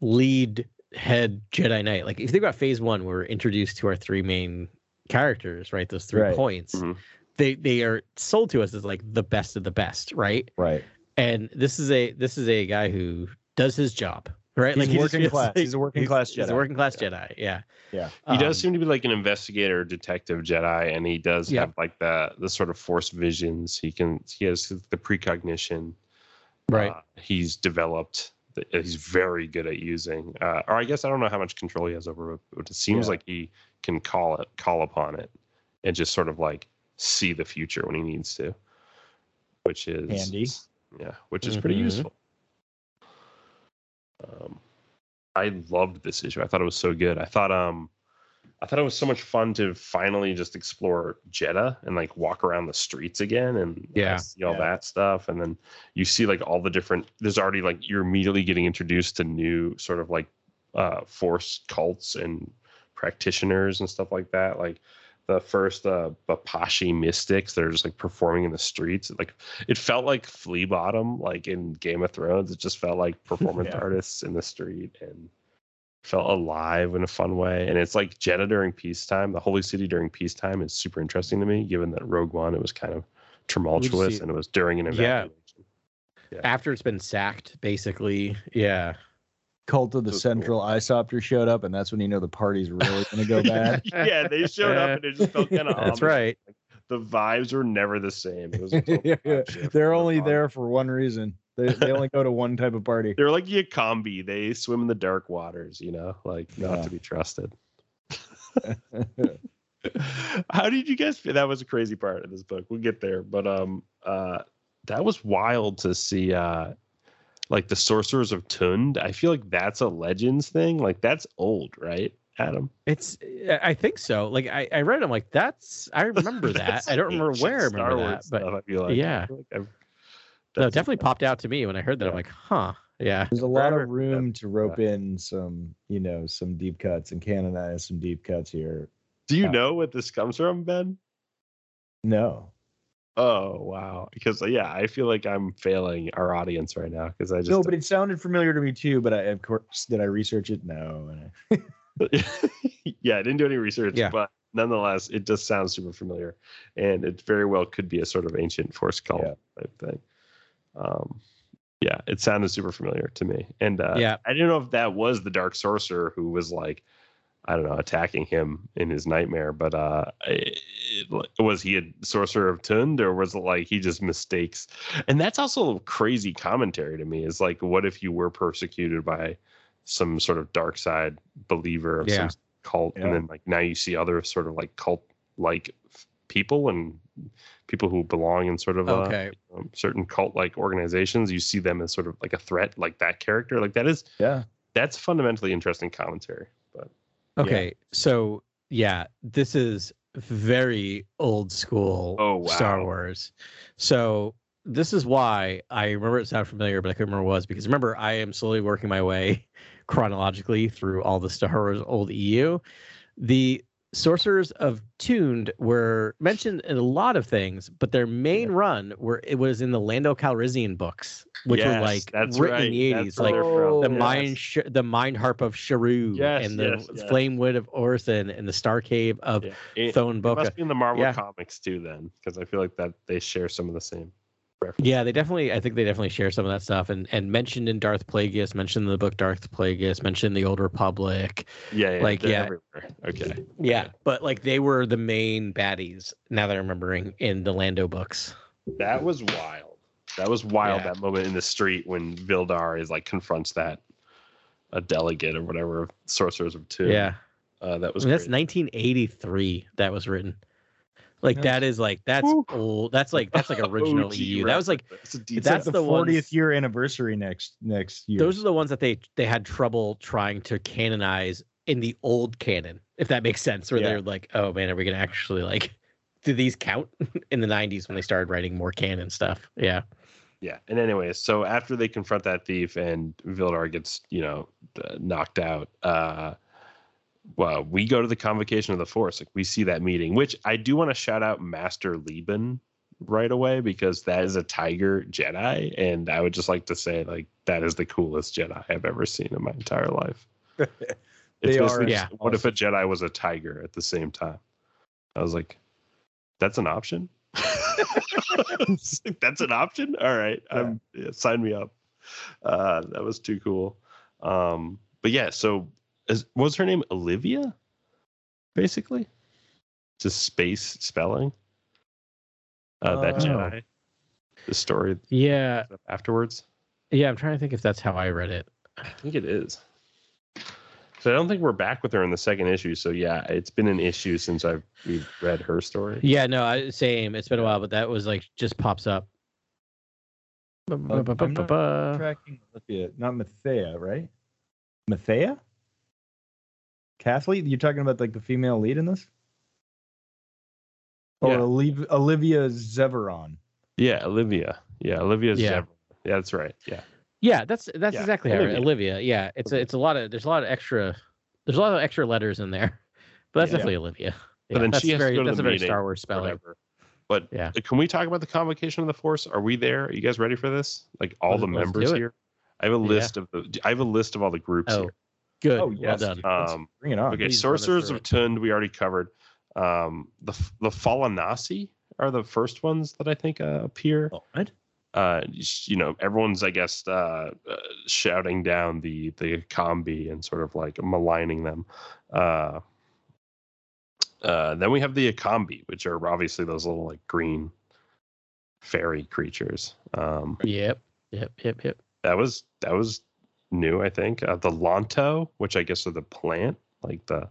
lead head Jedi Knight. Like if you think about Phase One, we're introduced to our three main characters, right? Those three Right. points. Mhm. They they are sold to us as like the best of the best, right? right. And this is a this is a guy who does his job, right? He's he just working feels class. He's a working class He's a Jedi. working class Jedi. Yeah. Yeah. he does Um, seem to be like an investigator detective jedi and he does Yeah. have like the the sort of force visions he can he has the precognition Right. uh, he's developed that he's very good at using uh, or i guess i don't know how much control he has over it but it seems Yeah. like he can call it call upon it and just sort of like see the future when he needs to which is Handy. yeah which is pretty Mhm. useful um, I loved this issue. I thought it was so good. I thought um I thought it was so much fun to finally just explore Jedha and like walk around the streets again and Yeah. see all Yeah. that stuff. And then you see like all the different there's already like you're immediately getting introduced to new sort of like uh force cults and practitioners and stuff like that. Like the first uh Bapashi mystics that are just like performing in the streets. Like it felt like Flea Bottom, like in Game of Thrones. It just felt like performance Yeah. artists in the street and felt alive in a fun way. And it's like Jedha during peacetime. The holy city during peacetime is super interesting to me, given that Rogue One it was kind of tumultuous and it was during an Yeah. evacuation. After it's been sacked, basically. Yeah. Cult of the So cool. Central Isopter showed up, and that's when you know the party's really going to go bad. yeah, they showed up and it just felt kind of That's right. The vibes were never the same. It was a total vibe. They're only fun. there for one reason. They, they only go to one type of party. They're like Yakambi. They swim in the dark waters, you know, like not Yeah. to be trusted. How did you guys feel? That was a crazy part of this book. We'll get there, but um, uh, that was wild to see. Uh, like the sorcerers of Tund. I feel like that's a legends thing. Like that's old, right, Adam? It's I think so. Like I, I read it, I'm like, that's I remember that. I don't remember where I remember Star that, Wars but stuff, I feel like yeah. I feel like I've- no, definitely popped out to me when I heard that. I'm like, huh. Yeah. There's a lot of room to rope in some, you know, some deep cuts and canonize some deep cuts here. Do you Yeah. know what this comes from, Ben? No, Oh wow! Because yeah, I feel like I'm failing our audience right now because I just no, but it sounded familiar to me too. But I, of course, did I research it? No. Yeah, I didn't do any research, Yeah. but nonetheless, it just sounds super familiar, and it very well could be a sort of ancient force cult Yeah. type thing. Um, yeah, it sounded super familiar to me, and uh, Yeah. I didn't know if that was the dark sorcerer who was like, I don't know, attacking him in his nightmare, but uh, it, was he a sorcerer of Tund, or was it like he just mistakes? And that's also crazy commentary to me. Is like, what if you were persecuted by some sort of dark side believer of Yeah. some cult, Yeah. and then like now you see other sort of like cult like people and people who belong in sort of Okay. um, certain cult like organizations. You see them as sort of like a threat, like that character. Like that is yeah, that's fundamentally interesting commentary. But Okay. So yeah, this is very old school Oh, wow. Star Wars. So this is why I remember it sounded familiar, but I couldn't remember what it was because remember I am slowly working my way chronologically through all the Star Wars old EU. The sorcerers of Tund were mentioned in a lot of things, but their main run were it was in the Lando Calrissian books, which were like written right. in the eighties, like the Yes. mind sh- the mind harp of Sharu Yes, and the yes, yes. flame wood of Orthan and the star cave of Yeah. It, Thone it must be in the Marvel Yeah. comics too, then, because I feel like that they share some of the same. References. Yeah, they definitely. I think they definitely share some of that stuff, and and mentioned in Darth Plagueis, mentioned in the book Darth Plagueis, mentioned in the Old Republic. yeah, yeah Like, yeah. everywhere. Okay, Yeah, but like they were the main baddies. Now that I'm remembering in the Lando books. that was wild. That was wild. Yeah. That moment in the street when Vildar is like confronts that a delegate or whatever sorcerers of two. Yeah, uh, that I was mean, that's 1983. That was written. Like Yeah. that is like that's Woo. old. That's like that's like original EU. That was like. That's a it's deep That's like the 40th year anniversary next next year. those are the ones that they they had trouble trying to canonize in the old canon, if that makes sense. Where Yeah. they're like, oh man, are we gonna actually like do these count in the 90s when they started writing more canon stuff? Yeah. Yeah. And anyways, so after they confront that thief and Vildar gets, you know, knocked out, uh, well, we go to the convocation of the Force. Like we see that meeting, which I do want to shout out Master Lieben right away because that is a Tiger Jedi, and I would just like to say like that is the coolest Jedi I've ever seen in my entire life. They It's are basically Yeah. What if a Jedi was a tiger at the same time? I was like, that's an option. Like, that's an option. All right, um, yeah, sign me up. Uh, that was too cool. Um, but yeah, so is, was her name Olivia? Basically, just space spelling. Uh, that Oh. Jedi. The story Yeah. afterwards. Yeah. I'm trying to think if that's how I read it. I think it is. So I don't think we're back with her in the second issue. So yeah, it's been an issue since I've we've read her story. Yeah. No, I, same. It's been a while, but that was like just pops up. I'm not tracking Olivia, not Mathea, right? Mathea? Kathleen? You're talking about like the female lead in this? Or Yeah. Oliv- Olivia Zeveron. Yeah, Olivia. Yeah, Olivia's Yeah. yeah. yeah, that's right. Yeah. Yeah, that's that's Yeah, exactly how I. Olivia. Olivia. Yeah, it's a, it's a lot of there's a lot of extra there's a lot of extra letters in there, but that's Yeah. definitely Olivia. But then that's she has to very go to that's the a very Star Wars spelling. whatever. But Yeah. uh, can we talk about the convocation of the Force? Are we there? Are you guys ready for this? Like all Let's- the members here. I have a Yeah. list of the. I have a list of all the groups Oh, here. Good. Oh well yes, done. Um, bring it on. Okay, Please Sorcerers of. Tund we already covered. Um, the the Falanasi are the first ones that I think uh, appear. What? Uh, you know, everyone's I guess uh, uh, shouting down the the combi and sort of like maligning them. Uh, uh, then we have the Akambi, which are obviously those little like green fairy creatures. Um, Yep. Yep. Yep. Yep. that was that was new, I think. Uh, the Lanto, which I guess are the plant, like the,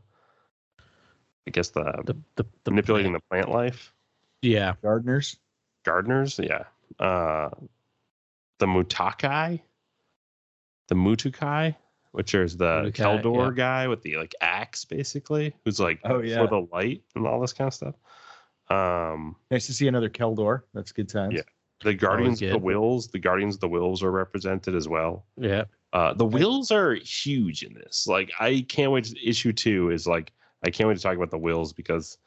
I guess the, The the, the manipulating the plant life Yeah. Gardeners. gardeners. Yeah. Uh, the Mutakai, the Mutukai, which is the Mutukai, Kel Dor yeah. guy with the like axe, basically, who's like Oh, for yeah. the light and all this kind of stuff. Um, Nice to see another Kel Dor. That's good times. Yeah. the Guardians of the. Wills, the Guardians of the Wills are represented as well. Yeah. Uh, the wills are huge in this. Like, I can't wait. To, issue two is like, I can't wait to talk about the wills because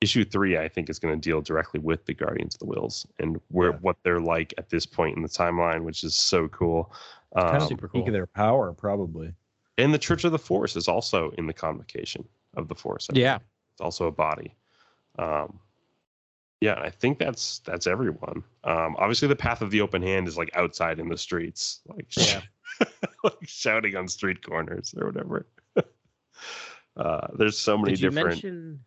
issue three, I think, is going to deal directly with the Guardians of the Wills and where Yeah. what they're like at this point in the timeline, which is so cool. Um, Kind of super peak cool. of their power, probably. and the Church of the Force is also in the convocation of the Force. I think. Yeah. it's also a body. Um, yeah, I think that's that's everyone. Um, obviously, the Path of the Open Hand is like outside in the streets, like Yeah. like shouting on street corners or whatever. uh, there's so many Did you different. mention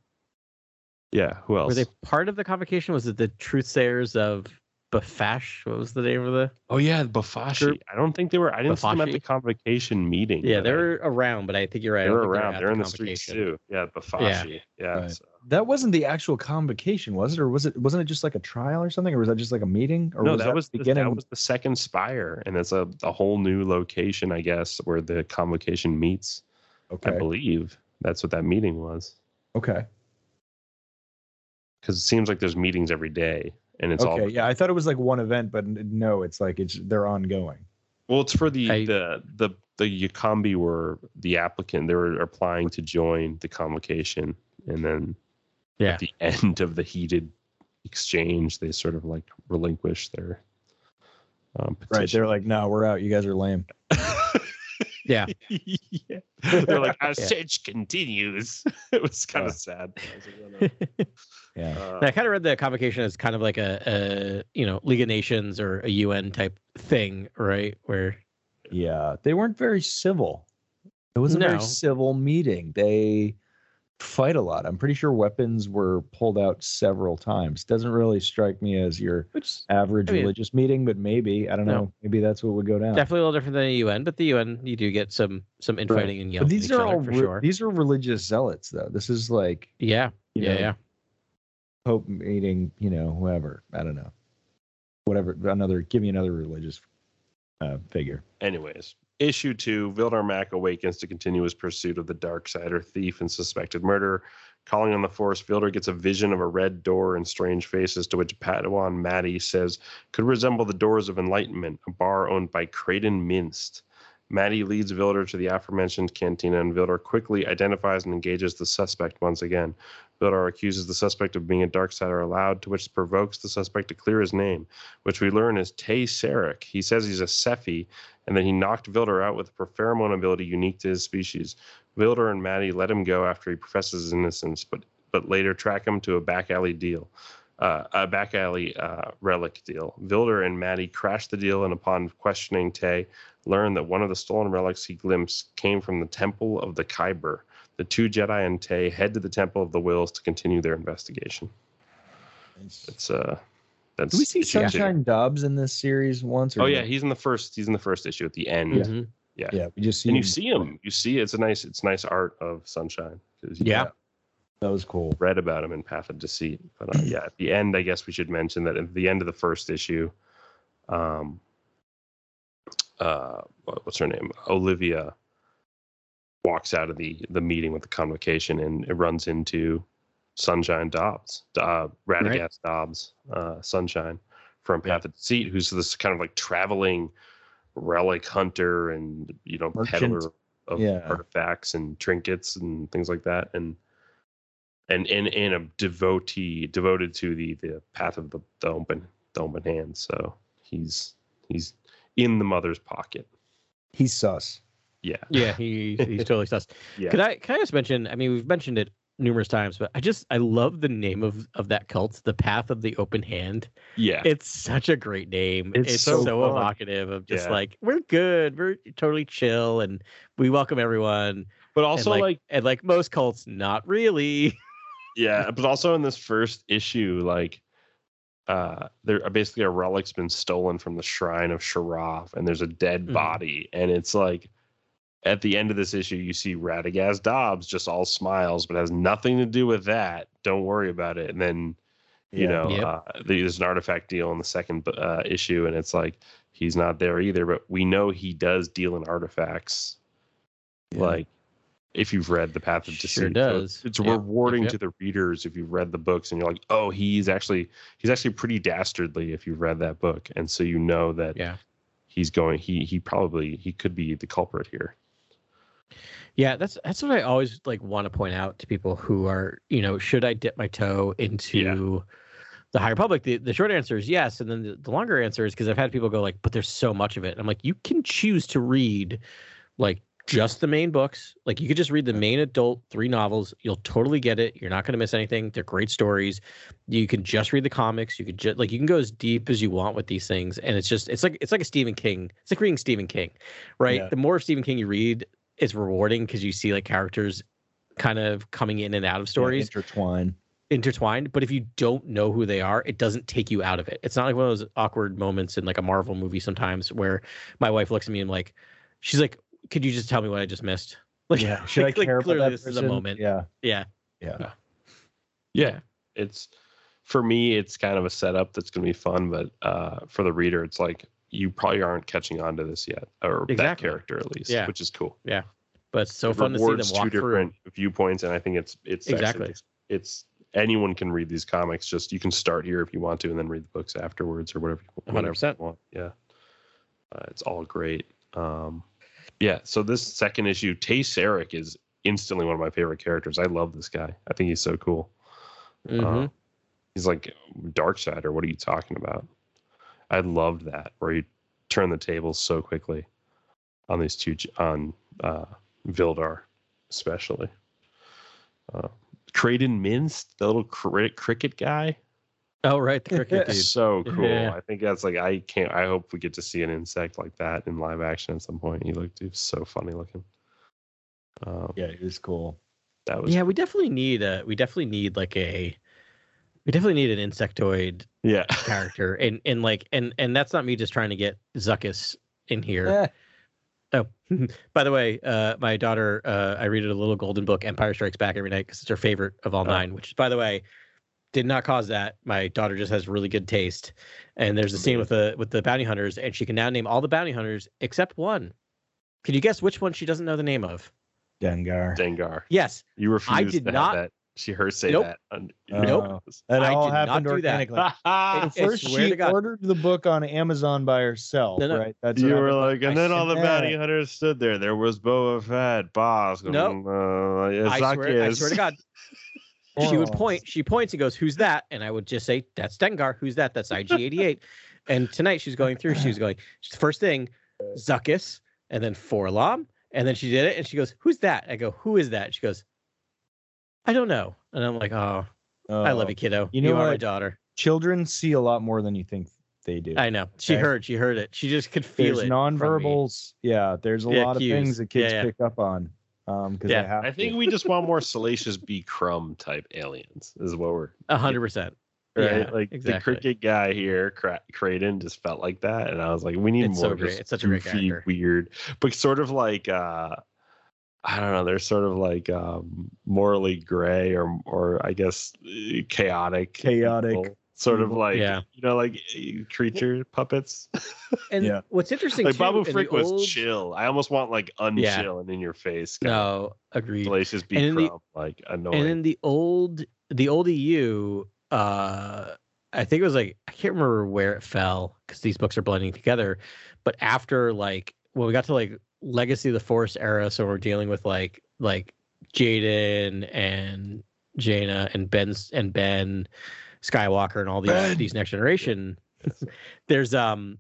yeah, who else? were they part of the convocation? Was it the Truthsayers of Bafash? What was the name of the? oh yeah, Bafashi. Group? I don't think they were. I didn't see them at the convocation meeting. Yeah, they're around, but I think you're right. They're don't think around. They're in the convocation. streets too. Yeah, Bafashi. Yeah. Right. so- That wasn't the actual convocation, was it? Or was it? Wasn't it just like a trial or something? Or was that just like a meeting? Or no, was that was the the, beginning? that was the second spire, and it's a, a whole new location, I guess, where the convocation meets. Okay. I believe that's what that meeting was. Okay. Because it seems like there's meetings every day, and it's okay. all Yeah, I thought it was like one event, but no, it's like it's they're ongoing. well. It's for the I- the the the Yakambi were the applicant. They were applying to join the convocation, and then Yeah. at the end of the heated exchange, they sort of like relinquish their um, Right. They're like, no, we're out. You guys are lame. Yeah. yeah. They're like, our Yeah. search continues. it was kind Yeah. of sad. Like, oh, no. Yeah. Uh, I kind of read the convocation as kind of like a, a you know League of Nations or a UN type thing, right? Where Yeah. They weren't very civil. It was a very civil meeting. They fight a lot. I'm pretty sure weapons were pulled out several times. Doesn't really strike me as your which average I mean- religious meeting, but maybe I don't No. know. Maybe that's what would go down. definitely a little different than the UN, but the UN you do get some some infighting and yelling But these each are other all for re- sure. these are religious zealots, though. This is like yeah, you yeah, know, yeah. Pope meeting, you know, whoever. I don't know. Whatever. Another. Give me another religious uh, figure. Anyways, issue two Vildar Mac awakens to continue his pursuit of the dark sider thief and suspected murderer. Calling on the Force, Vildar gets a vision of a red door and strange faces, to which Padawan Maddie says could resemble the doors of enlightenment, a bar owned by Creighton Minst. Maddie leads Vildar to the aforementioned cantina, and Vildar quickly identifies and engages the suspect once again. Vildar accuses the suspect of being a Dark Darksider aloud, to which provokes the suspect to clear his name, which we learn is Tay Sarek. He says he's a Sephi, and that he knocked Vildar out with a pheromone ability unique to his species. Vildar and Maddie let him go after he professes his innocence, but but later track him to a back alley deal, uh, a back alley uh, relic deal. Vildar and Maddie crash the deal, and upon questioning Tay, learn that one of the stolen relics he glimpsed came from the Temple of the Kyber. The two Jedi and Tay head to the Temple of the Wills to continue their investigation. It's uh, that's Do we see. Sunshine Dobbs in this series once? Or Oh yeah, he's in the first. He's in the first issue at the end. Mhm. yeah. We just see. and you see him. You see it's a nice. It's nice art of Sunshine because you Yeah. That was cool. read about him in Path of Deceit. But uh, yeah, at the end, I guess we should mention that at the end of the first issue, um, uh, what's her name? Olivia walks out of the the meeting with the convocation and it runs into Sunshine Dobbs, uh, Radicus Dobbs, uh, Sunshine from Path of Deceit, who's this kind of like traveling relic hunter and you know Merchant. peddler of Yeah. artifacts and trinkets and things like that. And and and and a devotee devoted to the the path of the, the open the open hand. So he's he's in the mother's pocket. He's sus. Yeah, Yeah, he he's totally sus. yeah. Could I can I just mention? I mean, we've mentioned it numerous times, but I just I love the name of of that cult, the Path of the Open Hand. yeah. It's such a great name. It's It's, so so, evocative of just Yeah. like we're good, we're totally chill, and we welcome everyone. but And, also like, like and like most cults, not really. Yeah, but also in this first issue, like uh there basically a relic's been stolen from the shrine of Sharaf, and there's a dead Mhm. body and it's like at the end of this issue you see Radicus Dobbs just all smiles but has nothing to do with that. Don't worry about it. And then you Yeah. know Yep. uh, there's an artifact deal in the second uh, issue and it's like he's not there either but we know he does deal in artifacts Yeah. like if you've read the path of Sure deceit So it's Yep, rewarding yep, to the readers if you've read the books and you're like oh he's actually he's actually pretty dastardly if you've read that book. And so you know that Yeah. he's going he he probably he could be the culprit here. Yeah, that's that's what I always like want to point out to people who are, you know, should I dip my toe into the High Republic? The the short answer is yes, and then the, the longer answer is because I've had people go like, but there's so much of it. And I'm like, you can choose to read like just the main books. Like you could just read the main adult three novels. You'll totally get it. You're not going to miss anything. They're great stories. You can just read the comics. You could just like you can go as deep as you want with these things, and it's just it's like it's like a Stephen King. It's like reading Stephen King, right? Yeah. The more Stephen King you read, it's rewarding because you see like characters kind of coming in and out of stories Yeah, intertwine. intertwined. But if you don't know who they are, it doesn't take you out of it. It's not like one of those awkward moments in like a Marvel movie sometimes where my wife looks at me and like, she's like, "Could you just tell me what I just missed?" Like, Yeah. Should I like, like, care about clearly that this person? is a moment. Yeah. Yeah. Yeah. yeah it's for me it's kind of a setup that's going to be fun but uh for the reader it's like you probably aren't catching on to this yet or that character at least Yeah. which is cool Yeah, But it's so It fun to see them walk two through. different viewpoints and i think it's it's Exactly. just- it's anyone can read these comics just you can start here if you want to and then read the books afterwards or whatever you, whatever 100%. you want yeah uh, it's all great um yeah so this second issue tay Sarek is instantly one of my favorite characters. I love this guy. I think he's so cool. Mhm. uh, he's like dark side or what are you talking about? I loved that where he turned the tables so quickly on these two on uh vildar especially. Uh Creighton Minst, the little cri- cricket guy. Oh right, the cricket dude. So cool. Yeah. I think that's like I can't I hope we get to see an insect like that in live action at some point. He looked he so funny looking. Um, Yeah, it was cool. that was Yeah, we definitely need a. We definitely need like a. We definitely need an insectoid yeah. character, and and like and and that's not me just trying to get Zuckuss in here. Eh, Oh, by the way, uh, my daughter, uh, I read it a little golden book, Empire Strikes Back, every night because it's her favorite of all Oh. nine. Which, by the way, did not cause that. My daughter just has really good taste. And there's a scene with the with the bounty hunters, and she can now name all the bounty hunters except one. Can you guess which one she doesn't know the name of? Dengar. Dengar. Yes, You refused I did to not- have that. She heard say Nope. that. On, Nope. That I all did not happened do that. organically. I At first, she ordered the book on Amazon by herself, No, no. right? That's you were like, and I then all the bounty that. hunters stood there. There was Boba Fett, Boss. Nope. Uh, I swear, I swear to God. She would Oh. point. She points and goes, "Who's that?" And I would just say, "That's Dengar." Who's that? That's IG88. and tonight she's going through. She was going. First thing, Zuckuss, and then 4-LOM, and then she did it, and she goes, "Who's that?" I go, "Who is that?" She goes, "I don't know." And I'm like, "Oh, I love Oh. you, kiddo. You know You, know are my daughter." Children see a lot more than you think they do. I know. She Okay. heard. She heard it. She just could feel there's it. from me. nonverbals. Yeah, there's a Yeah, lot of things that kids Yeah, yeah. pick up on. Um, because Yeah, have I think to. we just want more Salacious B. Crumb type aliens, is what we're A hundred percent. right? Yeah, like exactly. the cricket guy here, Cra- Creighton, just felt like that, and I was like, we need It's more so great. It's such a great goofy, character. weird, but sort of like uh I don't know. They're sort of like um morally gray, or or I guess uh, chaotic, Chaotic. evil, sort of like Yeah. you know, like uh, creature puppets. And Yeah. what's interesting like too, Babu in Frick was old- chill. I almost want like unchill Yeah. and in your face. No, agreed. Salacious B. And in the- Crumb, like annoying. And in the old the old EU, uh I think it was like I can't remember where it fell because these books are blending together. But after like when we got to like Legacy of the Force era, so we're dealing with like like Jacen and Jaina and Ben's and Ben Skywalker and all these these next generation. there's um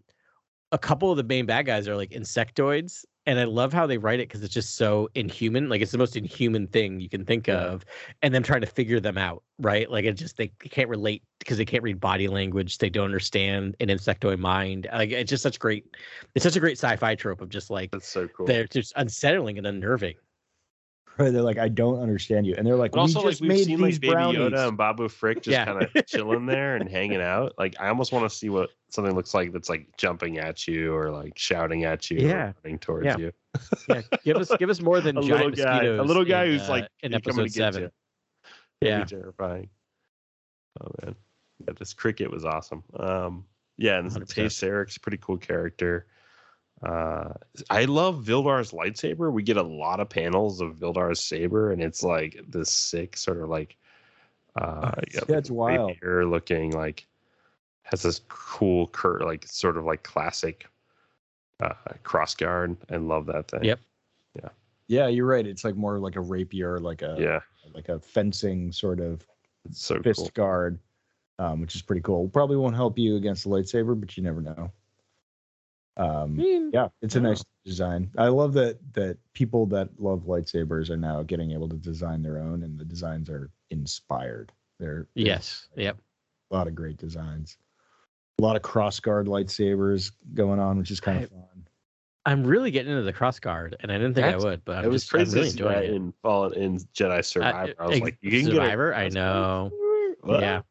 a couple of the main bad guys are like insectoids and i love how they write it because it's just so inhuman. Like it's the most inhuman thing you can think Yeah. of and them trying to figure them out right? Like it just they can't relate because they can't read body language. They don't understand an insectoid mind. Like it's just such great it's such a great sci-fi trope of just like That's so cool. they're just unsettling and unnerving Right, they're like, I don't understand you, and they're like, But also, we like just we've made seen these like Baby brownies. Yoda and Babu Frick just Yeah. kind of chilling there and hanging out. Like I almost want to see what something looks like that's like jumping at you or like shouting at you, Yeah. or running towards Yeah. you. yeah give us give us more than A giant little guy, a little guy in, who's uh, like in episode seven yeah terrifying. Oh man, yeah, this cricket was awesome. Um, yeah, and 100%. Tay a pretty cool character. Uh, I love Vildar's lightsaber. We get a lot of panels of Vildar's saber, and it's like this sick sort of like, uh, Yeah, it's wild. rapier looking like has this cool cur like sort of like classic uh cross guard. I love that thing. Yep. Yeah. Yeah, you're right. It's like more like a rapier, like a Yeah, like a fencing sort of it's so fist cool. guard, um, which is pretty cool. Probably won't help you against the lightsaber, but you never know. Um, yeah, it's a Yeah. nice design. I love that that people that love lightsabers are now getting able to design their own, and the designs are inspired. They're there's yes yep a lot of great designs. A lot of cross guard lightsabers going on, which is kind of fun. I'm really getting into the cross guard, and I didn't think That's- I would, but I'm it was just, I'm really to enjoying it. in Fallen in Jedi Survivor. I was ex- like, you can Survivor, get it. I was know. What? Yeah,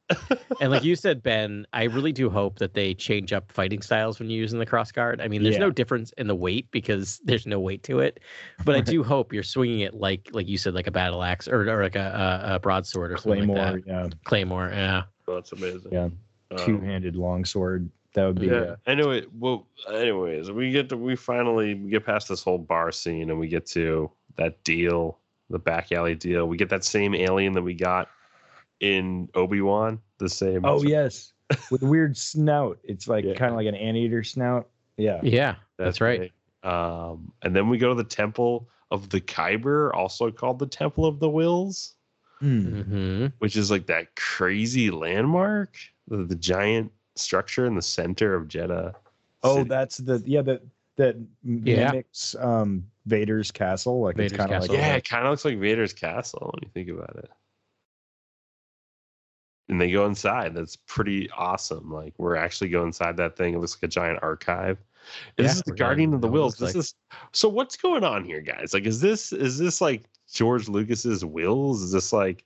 and like you said, Ben, I really do hope that they change up fighting styles when you're using the cross guard. I mean, there's no difference in the weight because there's no weight to it, but I do hope you're swinging it like like you said, like a battle axe or, or like a, a, a broadsword or something Claymore, like that. yeah, Claymore, yeah. Oh, that's amazing. yeah, Um, two-handed longsword. That would be yeah. uh, Anyway, well, anyways, we get to we finally get past this whole bar scene and we get to that deal, the back alley deal. We get that same alien that we got in Obi Wan. The same. Oh yes, with weird snout. It's like Yeah. kind of like an anteater snout. Yeah. Yeah, that's right. Um, and then we go to the temple of the Kyber, also called the Temple of the Wills. Hmm. hmm which is like that crazy landmark, the, the giant structure in the center of Jedha. Oh, City. that's the yeah that that Yeah. mimics um Vader's castle. Like Vader's it's kind of like yeah, it kind of looks like Vader's castle when you think about it. And they go inside. That's pretty awesome. Like we're actually go inside that thing. It looks like a giant archive. Yeah, this is the Guardian of the know what it Wills. This is so. What's going on here, guys? Like, is this is this like George Lucas's wills? Is this like?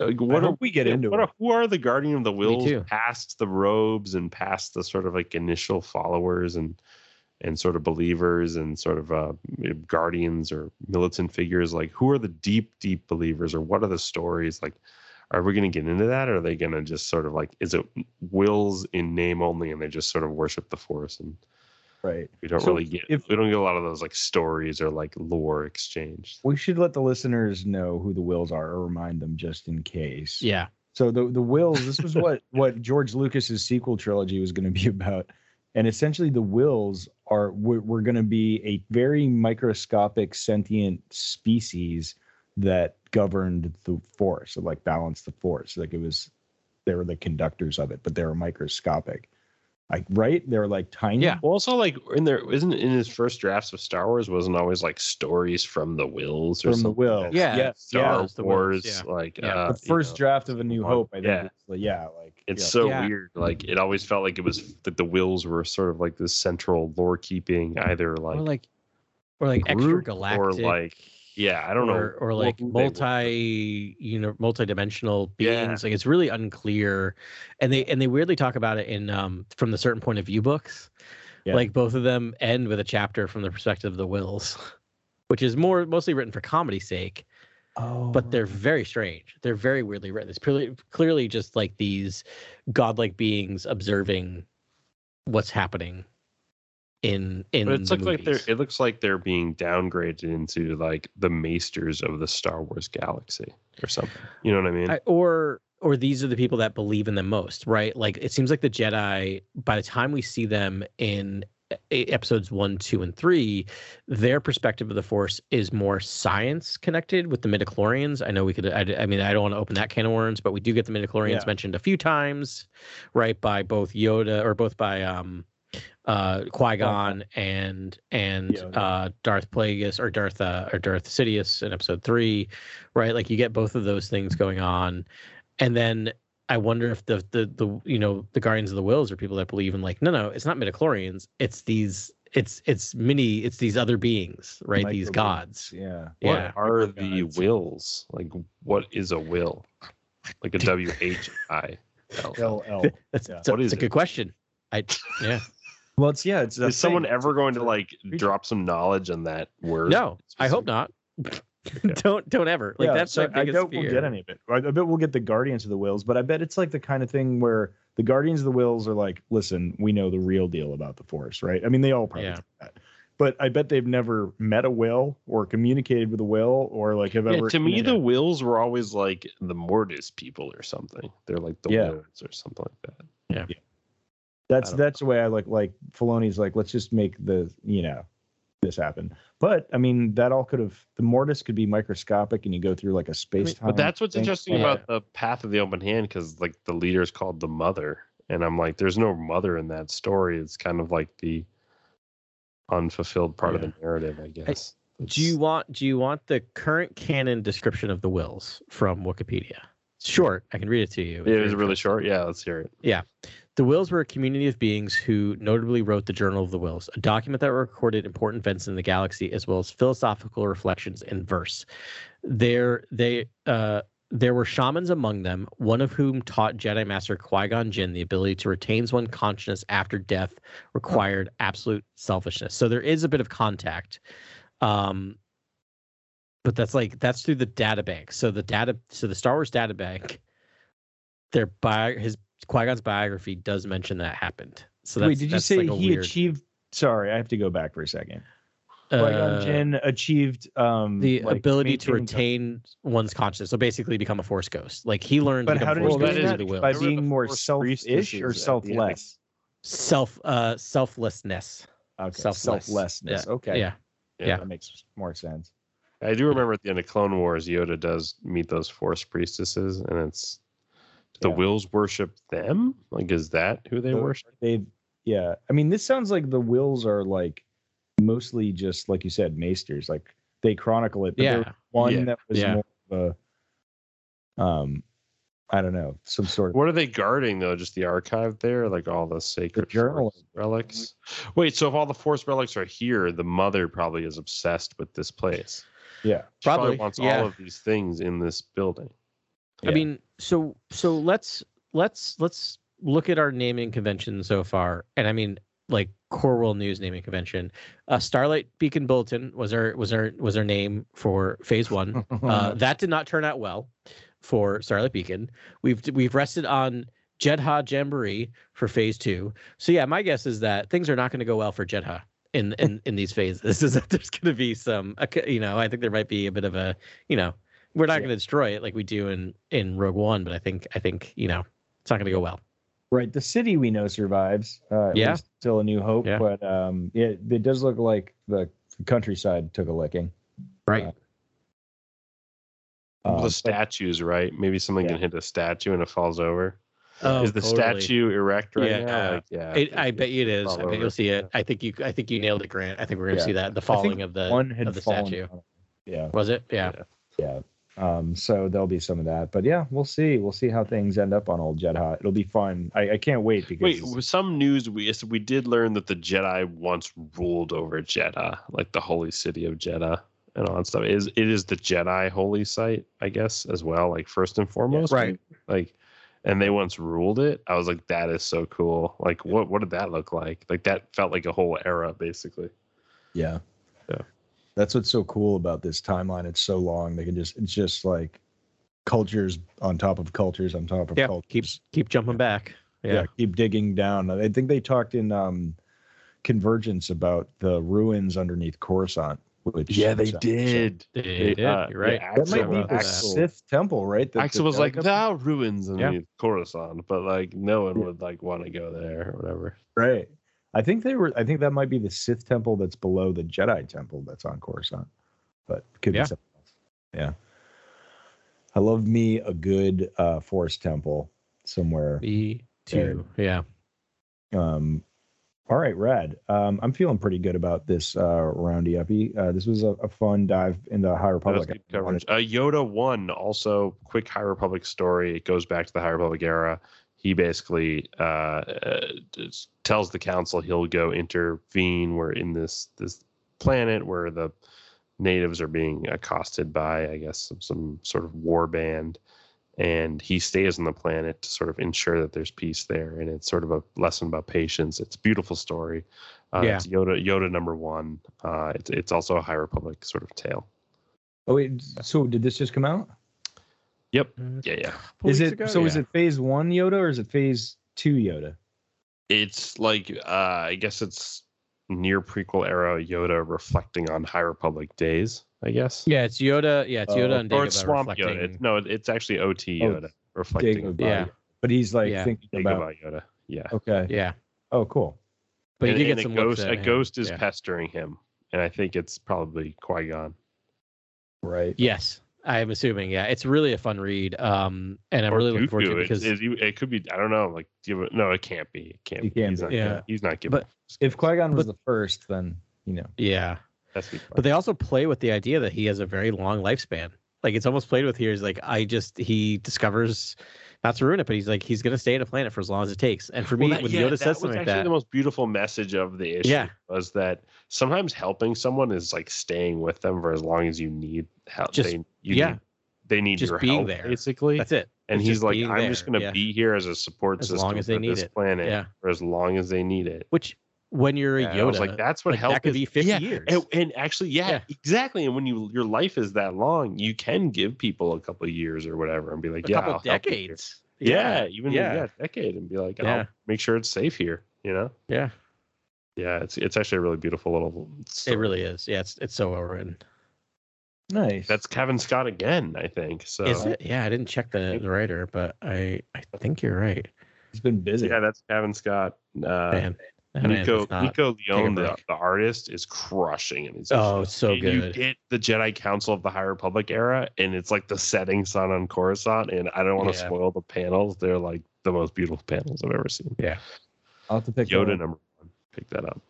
like, what are we get into what. Are, who are the Guardian of the Wills past the robes and past the sort of like initial followers and and sort of believers and sort of uh, guardians or militant figures? Like, who are the deep, deep believers or what are the stories? Like, are we going to get into that or are they going to just sort of like, is it wills in name only and they just sort of worship the force and right. we don't So really get, if- we don't get a lot of those like stories or like lore exchange. We should let the listeners know who the wills are or remind them just in case. Yeah. So the the wills. This was what what George Lucas's sequel trilogy was going to be about, and essentially the wills are we're, going to be a very microscopic sentient species that governed the force, so like balanced the force. Like it was, they were the conductors of it, but they were microscopic. Like right, they were like tiny. Yeah. Well, also like in there isn't in his first drafts of Star Wars wasn't always like stories from the wills or From the something. Wills. Yeah, Yes, Star yeah. Wills, the Wars, yeah. like Yeah. uh, the you first know, draft of A New. Hope. I think. Yeah. like, yeah, like It's yeah. so Yeah. weird. Like it always felt like it was that the wills were sort of like this central lore keeping, either like, or like or like extra galactic or like yeah, I don't or, know, or like multi you know multi-dimensional Yeah. beings like it's really unclear and they and they weirdly talk about it in um from the certain point of view books Yeah. like both of them end with a chapter from the perspective of the wills which is more mostly written for comedy's sake Oh, but they're very strange they're very weirdly written it's clearly clearly just like these godlike beings observing what's happening in in But it looks like they're it looks like they're being downgraded into like the maesters of the Star Wars galaxy or something. You know what I mean? I, or or these are the people that believe in them most, right? Like it seems like the Jedi. By the time we see them in episodes one, two, and three, their perspective of the Force is more science connected with the midichlorians. I know we could. I, I mean, I don't want to open that can of worms, but we do get the midichlorians Yeah. mentioned a few times, right? By both Yoda or both by um, uh, Qui Gon and and Yoda. uh, Darth Plagueis or Darth uh, or Darth Sidious in Episode three, right? Like you get both of those things going on, and then I wonder if the the the you know the Guardians of the Wills are people that believe in like no no it's not midichlorians it's these it's it's mini it's these other beings right these gods Yeah. yeah What are the gods. wills? Like, what is a will? Like a w h i l l LL. that's, Yeah. that's a, What is it's a good question I yeah Well, it's yeah. It's a Is someone thing. ever going to like drop some knowledge on that word? no I hope not don't don't ever like yeah, that's so my I biggest doubt fear we'll get any of it. I I bet we'll get the Guardians of the Wills, but I bet it's like the kind of thing where the Guardians of the Wills are like, listen, we know the real deal about the Force, right? I mean, they all probably Yeah. do that. But I bet they've never met a will or communicated with a will or like have Yeah, ever. to me, the Yeah. wills were always like the Mortis people or something. They're like the Yeah. wills or something like that. yeah. I don't that's the way I like like Filoni's like let's just make the you know this happen. But I mean that all could have the Mortis could be microscopic and you go through like a space time. But that's what's thing. interesting Yeah. about the path of the open hand because like the leader is called the mother, and I'm like, there's no mother in that story. It's kind of like the unfulfilled part of the narrative, I guess. do you want do you want the current canon description of the wills from Wikipedia it's short I can read it to you if It was really short. Yeah, let's hear it. The Wills were a community of beings who notably wrote the Journal of the Wills, a document that recorded important events in the galaxy as well as philosophical reflections in verse. There, they, uh, there were shamans among them, one of whom taught Jedi Master Qui Gon Jinn the ability to retain one's consciousness after death required absolute selfishness. So there is a bit of contact, um, but that's like that's through the data bank. So the data, so the Star Wars data bank, their bio, his Qui Gon's biography does mention that happened. So that's, Wait, did you that's say like he weird, achieved? Sorry, I have to go back for a second. uh, Qui-Gon Jinn achieved um, the like, ability to maintaining- retain one's consciousness. So basically, become a Force ghost. Like he learned. But to how did a he do ghost that? will. By There were the being more selfish or at the end. selfless? self uh selflessness. Okay, Selfless. selflessness. Yeah. Okay, Yeah. Yeah. that makes more sense. I do remember at the end of Clone Wars, Yoda does meet those Force priestesses, and it's the Yeah. wills worship them. Like, is that who they So worship? They, yeah. I mean, this sounds like the wills are like mostly just like you said, maesters. Like they chronicle it. But Yeah. one Yeah. that was Yeah. more of a, um, I don't know, some sort of What are they guarding though? Just the archive there, like all the sacred journal. Relics. Wait, so if all the Force relics are here, the mother probably is obsessed with this place. yeah. She probably, Probably, wants yeah. all of these things in this building. I mean, so so let's let's let's look at our naming convention so far, and I mean, like Core World News naming convention. Uh, Starlight Beacon Bulletin was our was our was our name for Phase One. Uh, that did not turn out well for Starlight Beacon. We've we've rested on Jedha Jamboree for Phase Two. So yeah, my guess is that things are not going to go well for Jedha in in in these phases. Is that there's going to be some, you know, I think there might be a bit of a, you know, we're not Yeah. going to destroy it like we do in in Rogue One, but I think I think you know it's not going to go well. Right. The city we know survives. Uh, Yeah. Still a new hope. Yeah. But um, yeah, it does look like the countryside took a licking. Right. Uh, the but- statues, right? Maybe something Yeah. can hit a statue and it falls over. Oh, is the totally. statue erect right Yeah. now? Like, yeah. It, I bet you it is. I bet over. you'll see it. I think you. I think you nailed it, Grant. I think we're gonna Yeah. see that the falling of the one of the statue. down. Yeah. Was it? Yeah. Yeah. Um, so there'll be some of that, but yeah, we'll see. We'll see how things end up on old Jedha. It'll be fun. I, I can't wait because Wait, with some news we we did learn that the Jedi once ruled over Jedha, like the holy city of Jedha and all that stuff. It is it is the Jedi holy site, I guess, as well, like first and foremost. Right. Like and they once ruled it. I was like, that is so cool. Like what what did that look like? Like that felt like a whole era, basically. yeah, Yeah. That's what's so cool about this timeline. It's so long. They can just it's just like cultures on top of cultures on top of Yeah. cultures. Keep keep jumping back. yeah. Yeah. keep digging down. I think they talked in um Convergence about the ruins underneath Coruscant. Which sounds- They They, did. uh, You're right. yeah, That might be the. Sith temple, right? The- Axel the was like, Delicate- the ruins Yeah. underneath Coruscant, but like no one Yeah. would like want to go there or whatever. Right. I think they were. I think that might be the Sith temple that's below the Jedi temple that's on Coruscant, but could Yeah. be something else. Yeah. I love me a good uh, Force temple somewhere. Me too. Yeah. Um, all right, rad. Um, I'm feeling pretty good about this uh, roundy uppy. Uh, this was a, a fun dive into High That was Republic. good coverage. Uh, Yoda one also quick High Republic story. It goes back to the High Republic era. He basically uh, uh, tells the council he'll go intervene. We're in this this planet where the natives are being accosted by, I guess, some, some sort of war band, and he stays on the planet to sort of ensure that there's peace there. And it's sort of a lesson about patience. It's a beautiful story. Uh, Yeah. It's Yoda Yoda number one. Uh, it's it's also a High Republic sort of tale. Oh wait, so did this just come out? Yep. Yeah, yeah. Is it ago? so? Is it Phase One Yoda or is it Phase Two Yoda? It's like uh, I guess it's near prequel era Yoda reflecting on High Republic days. I guess. Yeah, it's Yoda. Yeah, it's Oh, Yoda and Or it's Swamp reflecting. Yoda. It's, no, it's actually OT Oh, Yoda reflecting. Dagobah. Yeah. but he's like Yeah. thinking about. Dagobah Yoda. Yeah. Okay. Yeah, Oh, cool. but and, you did get some a ghost. A him. ghost is Yeah. pestering him, and I think it's probably Qui Gon. Right. Yes, I'm assuming. Yeah, it's really a fun read. Um, and I'm Or really looking forward to it because It's- it, it could be. I don't know. Like, do you, no, it can't be. It can't. It be. can't he's be. not. Yeah. he's not giving. But- If Qui Gon was the first, then you know. yeah, That's but they also play with the idea that he has a very long lifespan. Like it's almost played with here is like I just he discovers not to ruin it, but he's like he's gonna stay in a planet for as long as it takes. And for me, Well, that- when yeah, Yoda that says something like actually that, the most beautiful message of the issue Yeah. was that sometimes helping someone is like staying with them for as long as you need help. Just- they, you yeah. need, they need Just your being help there. basically. that's it. and It's he's like, I'm just going to yeah. be here as a support As system long as they for need this it. planet Yeah. for as long as they need it. Which when you're a Yeah, Yoda, I was like, that's what like, help that could is. be 50 yeah, years. And, and actually, yeah, exactly. And when you your life is that long, you can give people a couple of years or whatever, and be like, a yeah, couple I'll help you here." decades. Yeah, even yeah. decade, and be like, I'll make sure it's safe here. You know. yeah. Yeah, it's it's actually a really beautiful little. It really is. Yeah, it's it's so well written. Nice. That's Cavan Scott again, I think. So Is it? Yeah, I didn't check the, the writer, but I I think you're right. he's been busy. yeah, that's Cavan Scott. Uh, Man, that Nico Nico Leone, the, the artist, is crushing it. his. Oh, issues. so And You good. get the Jedi Council of the High Republic era, and it's like the setting sun on Coruscant. And I don't want to Yeah. spoil the panels; they're like the most beautiful panels I've ever seen. Yeah, I'll have to pick that Yoda up. number one, pick that up.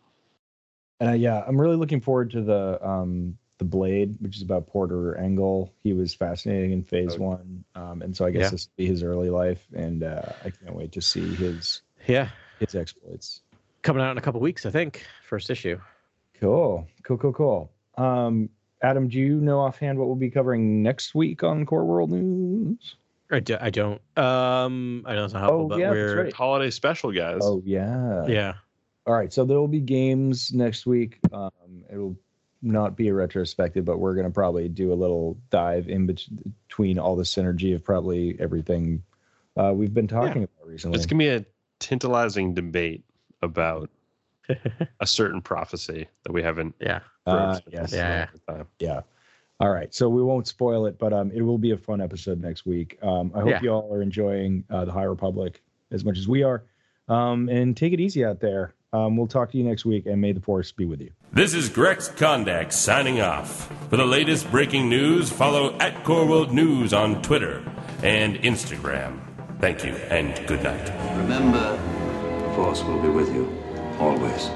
And uh, yeah, I'm really looking forward to the um the Blade, which is about Porter Engle. He was fascinating in Phase Oh. One, um, and so I guess Yeah. this will be his early life, and uh, I can't wait to see his Yeah, his exploits. coming out in a couple weeks, I think. First issue. Cool, cool, cool, cool. Um, Adam, do you know offhand what we'll be covering next week on Core World News? I, do, I don't. Um, I know it's not helpful, Oh, but yeah, we're right. Holiday special, guys. Oh yeah, yeah. All right, so there will be games next week. Um, it'll not be a retrospective, but we're going to probably do a little dive in between all the synergy of probably everything uh, we've been talking about recently. It's gonna be a tantalizing debate about a certain prophecy that we haven't. Yeah. Uh, yes. Yeah. moment in time. yeah. All right, so we won't spoil it, but um, it will be a fun episode next week. Um, I hope Yeah. you all are enjoying uh, the High Republic as much as we are. Um, and take it easy out there. Um, we'll talk to you next week, and may the force be with you. This is Grex Kondak signing off. For the latest breaking news, follow at Core World News on Twitter and Instagram. Thank you and good night. Remember, the Force will be with you always.